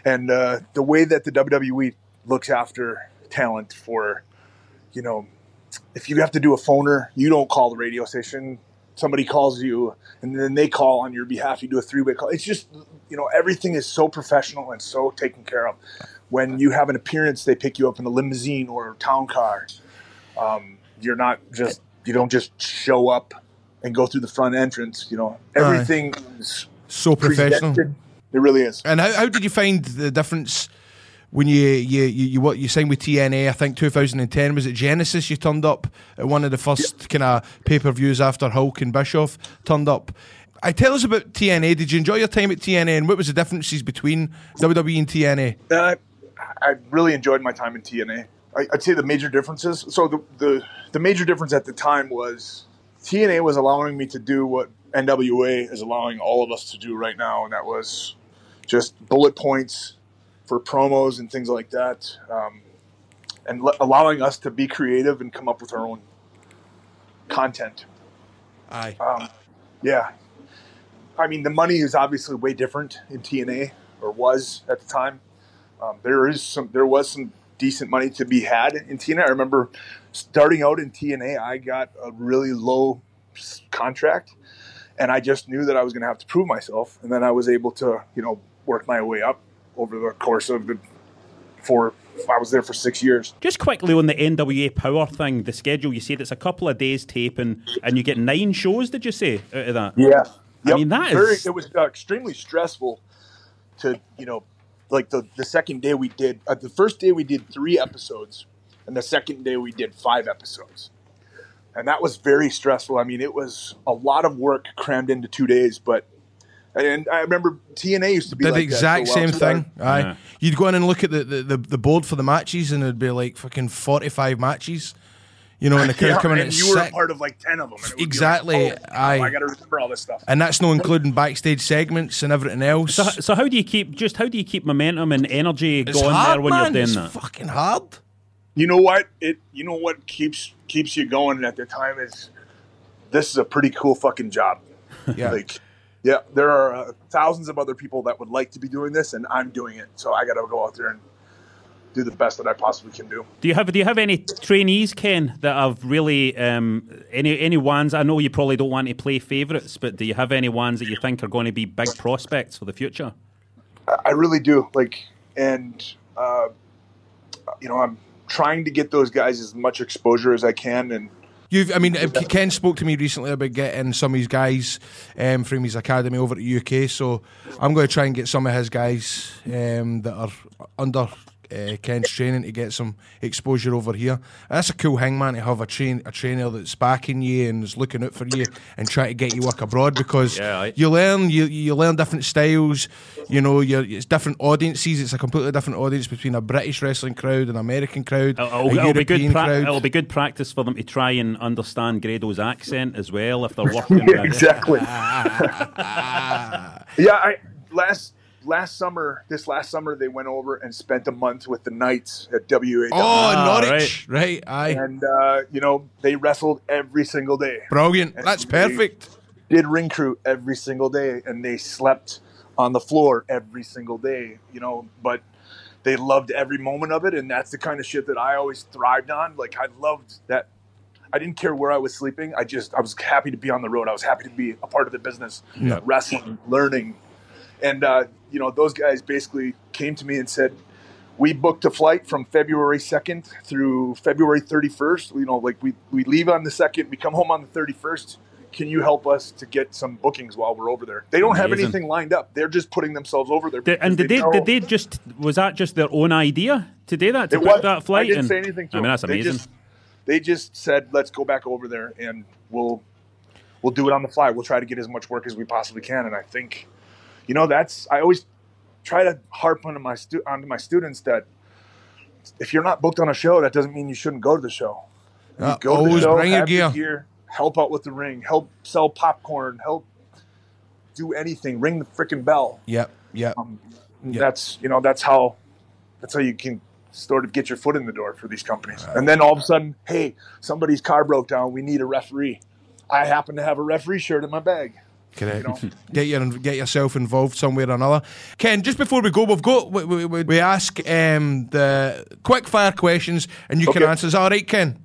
and uh, the way that the WWE looks after talent for, you know, if you have to do a phoner, you don't call the radio station. Somebody calls you, and then they call on your behalf. You do a three-way call. It's just, you know, everything is so professional and so taken care of. When you have an appearance, they pick you up in a limousine or a town car. Um, you're not just, you don't just show up and go through the front entrance. You know, everything is So professional. presented. It really is. And how, how did you find the difference when you you you, you what you signed with TNA? I think 2010 was it Genesis? You turned up at one of the first kind of pay per views after Hulk and Bischoff turned up. I tell us about TNA. Did you enjoy your time at TNA, and what was the differences between WWE and TNA? Uh, I really enjoyed my time in TNA. I, I'd say the major differences. So the, the the major difference at the time was TNA was allowing me to do what NWA is allowing all of us to do right now, and that was just bullet points for promos and things like that, um, and allowing us to be creative and come up with our own content. Aye. Um, yeah. I mean, the money is obviously way different in TNA, or was at the time. Um, there is some, there was some decent money to be had in TNA. I remember starting out in TNA, I got a really low contract, and I just knew that I was going to have to prove myself, and then I was able to, you know, work my way up over the course of the four. I was there for six years. Just quickly on the NWA Power thing, the schedule. You said it's a couple of days taping, and you get nine shows. Did you say out of that? Yeah. I mean, that Very, is- it was uh, extremely stressful to, you know, like the, the second day we did, uh, the first day we did three episodes, and the second day we did five episodes. And that was very stressful. I mean, it was a lot of work crammed into two days, but, and I remember TNA used to be Did like the exact that for same thing. Aye. Yeah. You'd go in and look at the, the, the, the board for the matches, and it'd be like fucking 45 matches. You know, and the crowd Yeah, coming in and at you were a part of like 10 of them. and it would be like, Exactly, oh, aye. I got to remember all this stuff. And that's not including backstage segments and everything else. So, so how do you keep just how do you keep momentum and energy it's going hard, there when man. you're it's doing that? fucking hard. You know what? It. You know what keeps keeps you going at the time is this is a pretty cool fucking job. Yeah. Like, yeah, there are uh, thousands of other people that would like to be doing this, and I'm doing it. So I got to go out there and do the best that I possibly can do. Do you have Do you have any trainees, Ken, that have really um, any any ones? I know you probably don't want to play favourites, but do you have any ones that you think are going to be big prospects for the future? I I really do. Like, and uh, you know, I'm trying to get those guys as much exposure as I can, and You've, I mean, uh, Ken spoke to me recently about getting some of his guys um, from his academy over to UK. So I'm going to try and get some of his guys um, that are under uh, Ken's training to get some exposure over here. And that's a cool thing, man, to have a train a trainer that's backing you and is looking out for you and trying to get you work abroad because Yeah, I- you learn you you learn different styles. You know, you're, it's different audiences. It's a completely different audience between a British wrestling crowd, an American crowd, It'll, a it'll be good. Pra- crowd. it'll be good practice for them to try and understand Grado's accent as well if they're working. Yeah, with- exactly. yeah, I last last summer, this last summer, they went over and spent a month with the Knights at WA. Oh, Ah, Norwich, right? Aye, and uh, you know they wrestled every single day. brilliant. That's perfect. Did ring crew every single day, and they slept on the floor every single day. You know, but they loved every moment of it, and that's the kind of shit that I always thrived on. Like I loved that. I didn't care where I was sleeping. I just I was happy to be on the road. I was happy to be a part of the business, Yeah. wrestling, learning, and uh, you know those guys basically came to me and said, "We booked a flight from February second through February thirty first. You know, like we we leave on the second, we come home on the thirty first. Can you help us to get some bookings while we're over there? They don't have anything lined up. They're just putting themselves over there. Did, and did they, know- did they just was that just their own idea to do that to book that flight? I didn't and, say anything. To I mean that's They amazing. just, they just said, "Let's go back over there and we'll we'll do it on the fly. We'll try to get as much work as we possibly can." And I think, you know, that's I always try to harp onto my stu- onto my students that if you're not booked on a show, that doesn't mean you shouldn't go to the show. You Uh, go to the show, bring your gear. help out with the ring, help sell popcorn, help do anything, ring the freaking bell. Yep, yep. Um, Yeah. That's you know that's how that's how you can sort of get your foot in the door for these companies. And then all of a sudden, hey, somebody's car broke down. We need a referee. I happen to have a referee shirt in my bag. Correct. know? Get your get yourself involved somewhere or another. Ken, just before we go, we've got we, we, we- we ask um, the quick fire questions, and you can Okay. answer. Is that all right, Ken?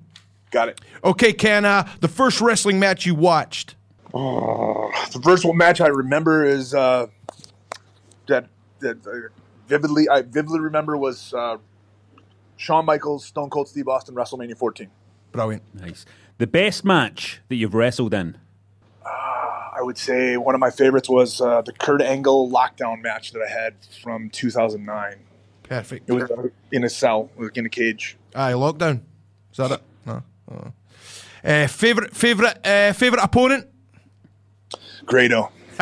Got it. Okay, Ken. Uh, the first wrestling match you watched. The first one match I remember is uh, that that uh, vividly I vividly remember was uh, Shawn Michaels, Stone Cold Steve Austin, WrestleMania 14. Brilliant. Nice. The best match that you've wrestled in. I would say one of my favorites was uh, the Kurt Angle lockdown match that I had from 2009. Perfect. It was uh, in a cell, in a cage. Aye, lockdown. Is that it? No. Oh. Uh, favorite favorite uh, favorite opponent. Grado.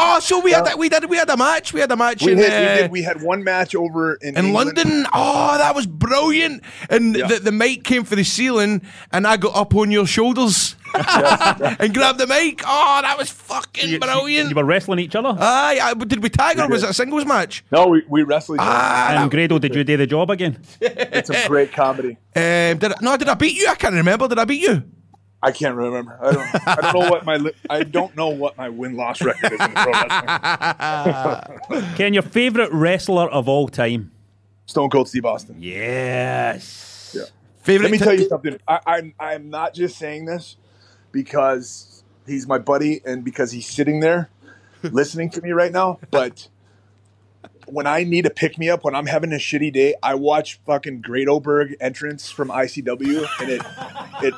Oh, so we had that. We did. We had a match. We had a match We, in, had, we, uh, did, we had one match over in, in London. Oh, that was brilliant. And Yeah. the, the mic came for the ceiling, and I got up on your shoulders and grabbed the mic. Oh, that was fucking You, brilliant. you were wrestling each other. Aye, aye, but did we tag or was it a singles match? No, we, we wrestled each other. Ah, and Grado, did you do the job again? It's a great comedy. um, did I, no, did I beat you? I can't remember. Did I beat you? I can't remember. I don't. I don't know what my li- I don't know what my win loss record is in pro wrestling. Ken, your favourite wrestler of all time? Stone Cold Steve Austin. Yes. Yeah. Favorite. Let me t- tell you something. I, I'm I'm not just saying this because he's my buddy and because he's sitting there listening to me right now, but. When I need a pick me up, when I'm having a shitty day, I watch fucking Great Oberg entrance from ICW, and it it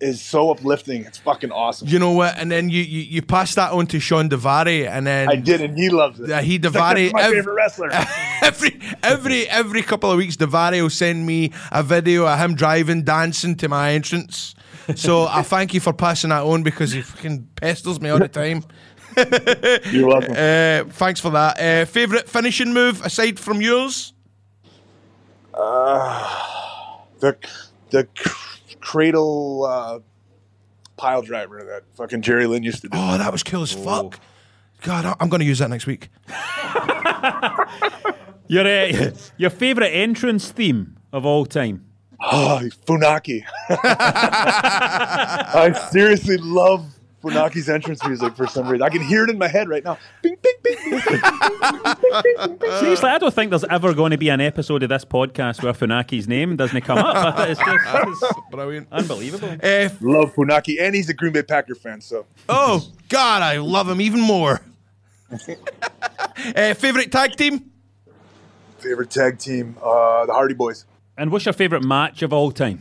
is so uplifting. It's fucking awesome. You know what? And then you you, you passed that on to Sean Devary, and then I did, and he loves it. Yeah, he like, my ev- favorite wrestler. every every every couple of weeks, Devari will send me a video of him driving, dancing to my entrance. So I thank you for passing that on because he fucking pesters me all the time. You're welcome. Uh, thanks for that. Uh, favorite finishing move aside from yours? the the cr- cradle uh, pile driver that fucking Jerry Lynn used to do. Oh, that was cool as fuck. God, I- I'm going to use that next week. Your uh, your favourite entrance theme of all time? Oh, Funaki. I seriously love Funaki's entrance music for some reason. I can hear it in my head right now. Bing, bing, bing, bing, bing, bing, bing. Seriously, I don't think there's ever going to be an episode of this podcast where Funaki's name doesn't come up. I think it's just it's Brilliant. unbelievable. Uh, Love Funaki, and he's a Green Bay Packer fan. So oh, God, I love him even more. uh, favorite tag team? favorite tag team, uh, the Hardy Boys. And what's your favourite match of all time?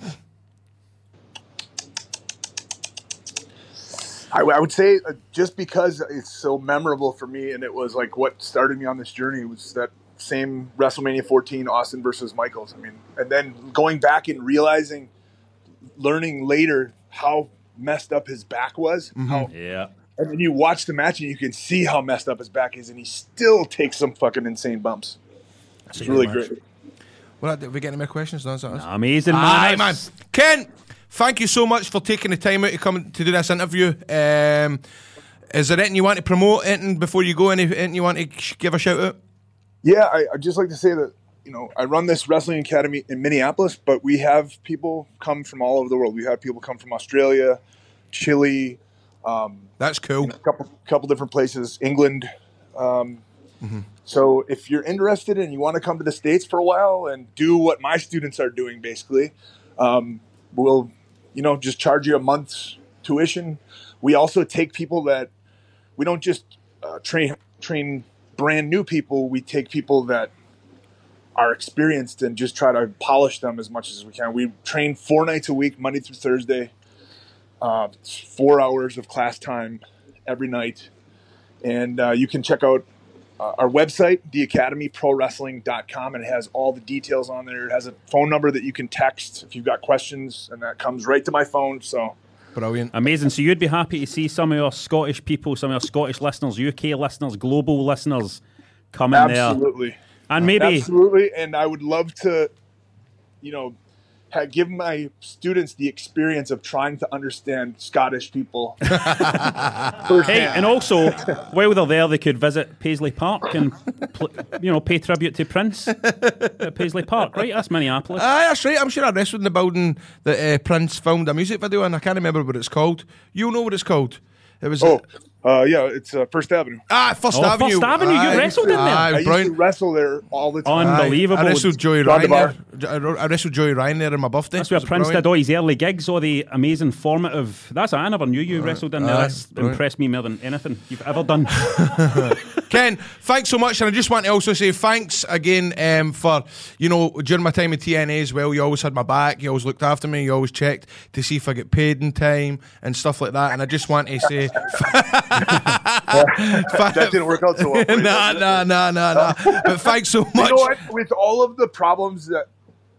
I, I would say uh, just because it's so memorable for me, and it was like what started me on this journey was that same WrestleMania 14 Austin versus Michaels. I mean, and then going back and realizing, learning later how messed up his back was. How, Yeah. and then you watch the match and you can see how messed up his back is, and he still takes some fucking insane bumps. It's really match. great. Well, did we get any more questions? No, is that us? Amazing, man. Aye, man. Ken, thank you so much for taking the time out to come to do this interview. Um, is there anything you want to promote? Anything before you go? Any- Anything you want to give a shout out? Yeah, I, I'd just like to say that, you know, I run this wrestling academy in Minneapolis, but we have people come from all over the world. We have people come from Australia, Chile, That's cool. a couple couple different places, England. Um, So if you're interested and you want to come to the states for a while and do what my students are doing, basically, um, we'll you know just charge you a month's tuition. We also take people that we don't just uh, train train brand new people. We take people that are experienced and just try to polish them as much as we can. We train four nights a week, Monday through Thursday. Uh, four hours of class time every night. And uh, you can check out uh, our website, theacademyprowrestling.com, and it has all the details on there. It has a phone number that you can text if you've got questions, and that comes right to my phone. So, Brilliant. Amazing. So you'd be happy to see some of your Scottish people, some of your Scottish listeners, UK listeners, global listeners coming there. absolutely. And maybe Absolutely. And I would love to, you know, ha- give my students the experience of trying to understand Scottish people. Hey, and also, while they're there, they could visit Paisley Park and, pl- you know, pay tribute to Prince at Paisley Park, right? That's Minneapolis. Aye, that's right. I'm sure I wrestled in the building that uh, Prince filmed a music video in. I can't remember what it's called. You know what it's called? It was oh, uh, yeah, it's uh, First Avenue. ah First Oh, Avenue. First Avenue, you Aye. wrestled in there? Aye, I used to wrestle there all the time. Unbelievable. Unbelievable. I wrestled Joey Ryan there. I wrestled Joey Ryan there on my birthday. That's where Was Prince brilliant? did all his early gigs, all the amazing formative. That's I never knew you wrestled in there. aye, That's brilliant. impressed me more than anything you've ever done. Ken, thanks so much, and I just want to also say thanks again um, for you know during my time in TNA as well. You always had my back. You always looked after me. You always checked to see if I get paid in time and stuff like that. And I just want to say, that didn't work out so well. for you, nah, did it? nah, nah, nah, nah. But thanks so You much. know what? With all of the problems that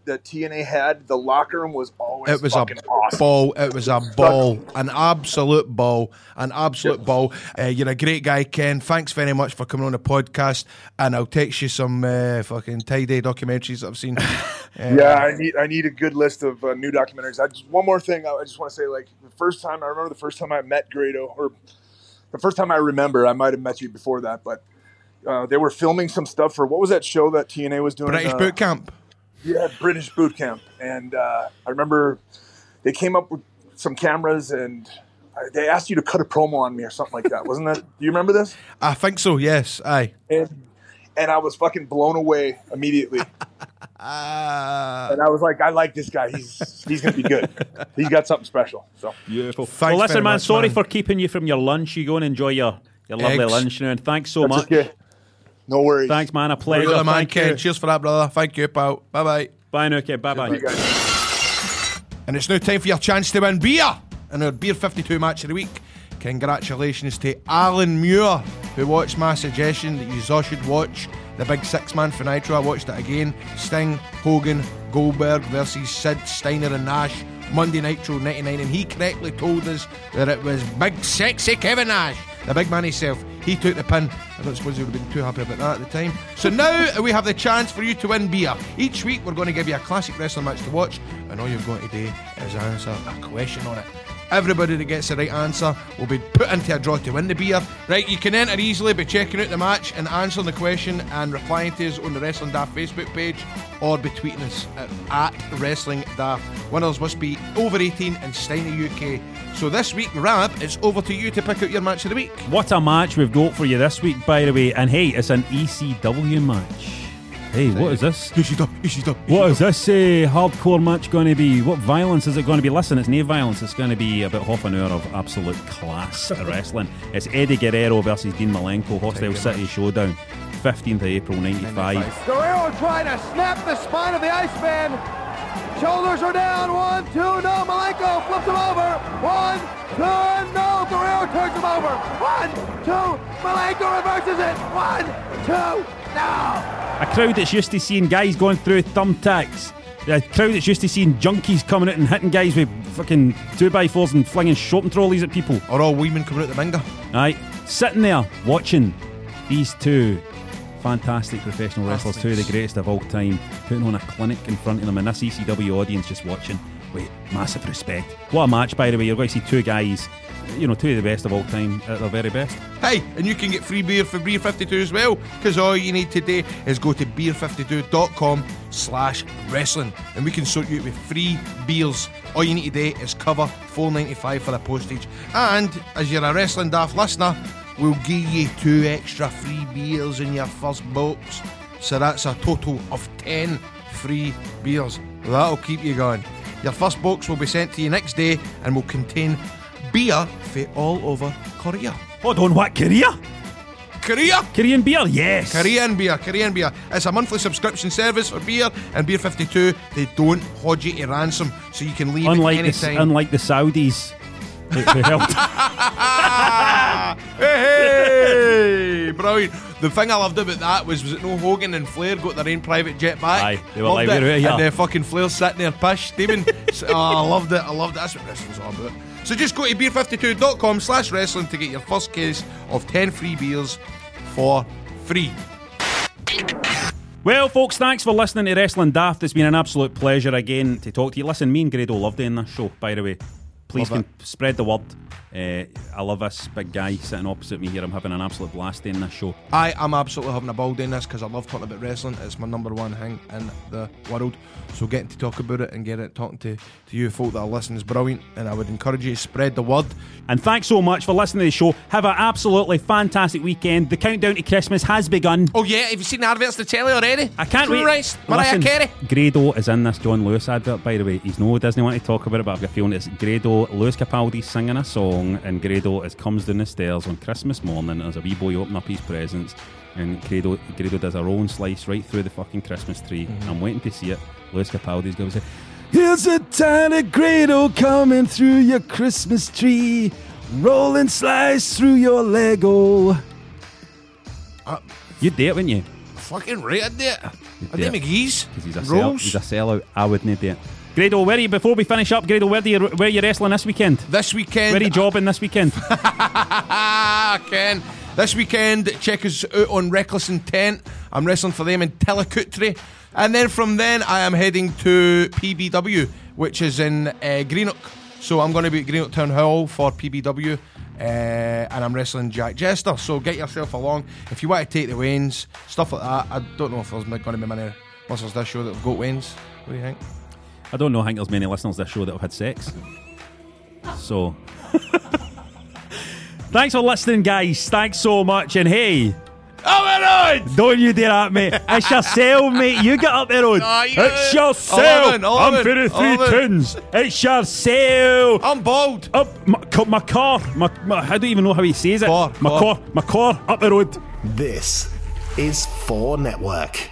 that TNA had, the locker room was always It was a awesome. ball. It was a ball. An absolute ball. An absolute ball. Uh, you're a great guy, Ken. Thanks very much for coming on the podcast. And I'll text you some uh, fucking tie-dye documentaries that I've seen. Uh, Yeah, I need I need a good list of uh, new documentaries. I just, one more thing, I I just want to say, like the first time I remember the first time I met Grado, or the first time I remember, I might have met you before that, but uh, they were filming some stuff for what was that show that TNA was doing? British uh, boot camp. Yeah, British boot camp, and uh, I remember they came up with some cameras and. uh, They asked you to cut a promo on me or something like that, wasn't that? Do you remember this? I think so. Yes. Aye. And and I was fucking blown away immediately. Uh, And I was like, I like this guy. He's he's gonna be good. He's got something special. So Beautiful. Thanks well, listen, man, much, sorry man. for keeping you from your lunch. You go and enjoy your, your lovely Eggs. lunch now. And thanks so that's much. okay. No worries. Thanks, man. A pleasure. Really, man, Thank Ken. you. Cheers for that, brother. Thank you, pal. Bye bye. Bye now, kid. Bye bye. And it's now time for your chance to win beer in our Beer 52 match of the week. Congratulations to Alan Muir, who watched my suggestion that you all should watch the big six man for Nitro. I watched it again. Sting, Hogan, Goldberg versus Sid, Steiner, and Nash. Monday Nitro 99, and he correctly told us that it was big sexy Kevin Nash, the big man himself. He took the pin. I don't suppose he would have been too happy about that at the time. So now we have the chance for you to win beer. Each week we're going to give you a classic wrestling match to watch, and all you're going to do is answer a question on it. Everybody that gets the right answer will be put into a draw to win the beer. Right, you can enter easily by checking out the match and answering the question and replying to us on the Wrestling Daft Facebook page or by tweeting us at, at Wrestling Daft. Winners must be over 18 and in the UK. So this week, Rab, it's over to you to pick out your match of the week. What a match we've got for you this week, by the way. And hey, it's an ECW match. Hey, what is this? What is this uh, hardcore match going to be? What violence is it going to be? Listen, it's no violence. It's going to be about half an hour of absolute class wrestling. It's Eddie Guerrero versus Dean Malenko, Hostile City Showdown, 15th of April, 95. Guerrero trying to snap the spine of the Iceman. Shoulders are down. One, two, no. Malenko flips him over. One, two, no. Guerrero turns him over. One, two. Malenko reverses it. One, two, no. A crowd that's used to seeing guys going through thumbtacks. A crowd that's used to seeing junkies coming out and hitting guys with fucking 2x4s and flinging shopping trolleys at people. Or all women coming out the minga. Aye. Sitting there watching these two fantastic professional wrestlers, two of the greatest of all time, putting on a clinic in front of them, and this ECW audience just watching. with massive respect. What a match, by the way. You're going to see two guys, you know, two of the best of all time at their very best. Hey, and you can get free beer for Beer 52 as well, because all you need today is go to beer52.com slash wrestling, and we can sort you out with free beers. All you need today is cover 4.95 for the postage. And as you're a Wrestling Daft listener, we'll give you two extra free beers in your first box. So that's a total of 10 free beers. That'll keep you going. Your first box will be sent to you next day and will contain beer for all over Korea. Hold on, what, Korea? Korea? Korean beer, yes. Korean beer, Korean beer. It's a monthly subscription service for beer and Beer 52. They don't hold you to ransom, so you can leave Unlike at the, any S- time. unlike the Saudis. who- who helped. hey, hey, brilliant. The thing I loved about that was, was it no Hogan and Flair got their own private jet back? Aye, they were Loved like, it. "We're out here." And uh, fucking Flair sitting there, pish, Stephen. oh, I loved it, I loved it. That's what wrestling's all about. So just go to beer52.com slash wrestling to get your first case of 10 free beers for free. Well, folks, thanks for listening to Wrestling Daft. It's been an absolute pleasure again to talk to you. Listen, me and Grado love doing this show, by the way. Please can spread the word. Uh, I love this big guy sitting opposite me here. I'm having an absolute blast doing this show. I am absolutely having a ball doing this because I love talking about wrestling. It's my number one thing in the world. So getting to talk about it and get it talking to, to you folk that are listening is brilliant. And I would encourage you to spread the word. And thanks so much for listening to the show. Have an absolutely fantastic weekend. The countdown to Christmas has begun. Oh yeah, have you seen the adverts to telly already? I can't wait. Mariah Listen, Carey. Grado is in this John Lewis advert, by the way. He's no doesn't want to talk about it, but I've got a feeling it's Grado, Lewis Capaldi singing a song, and Grado is comes down the stairs on Christmas morning as a wee boy opening up his presents, and Grado, Grado does a rolling slice right through the fucking Christmas tree. Mm-hmm. I'm waiting to see it. Lewis Capaldi's going to say, Here's a tiny Grado coming through your Christmas tree, rolling slice through your Lego. Uh, You'd do it, wouldn't you? fucking right, I did it. I do did it. McGee's. Because he's a sell, Rolls. he's a sellout. I wouldn't do it. Grado, where are you, before we finish up, Grado, where, do you, where are you wrestling this weekend? This weekend. Where are you jobbing this weekend? Ken. This weekend, check us out on Reckless Intent. I'm wrestling for them in Tillicoultry. And then from then, I am heading to PBW, which is in uh, Greenock. So I'm going to be at Greenock Town Hall for PBW. Uh, and I'm wrestling Jack Jester. So get yourself along. If you want to take the Waynes, stuff like that. I don't know if there's going to be many to this show that have got Waynes. What do you think? I don't know, I think there's many listeners to this show that have had sex. So. Thanks for listening, guys. Thanks so much. And hey, Oh my God! don't you dare at me. It's yourself, mate. You get up there on. Ah, you- it's yourself. Eleven, eleven, I'm for the three eleven. tunes. It's yourself. I'm bald. Up my, ca- my car. My, my, I don't even know how he says it. Car, my car. car. My car. Up the road. This is 4 Network.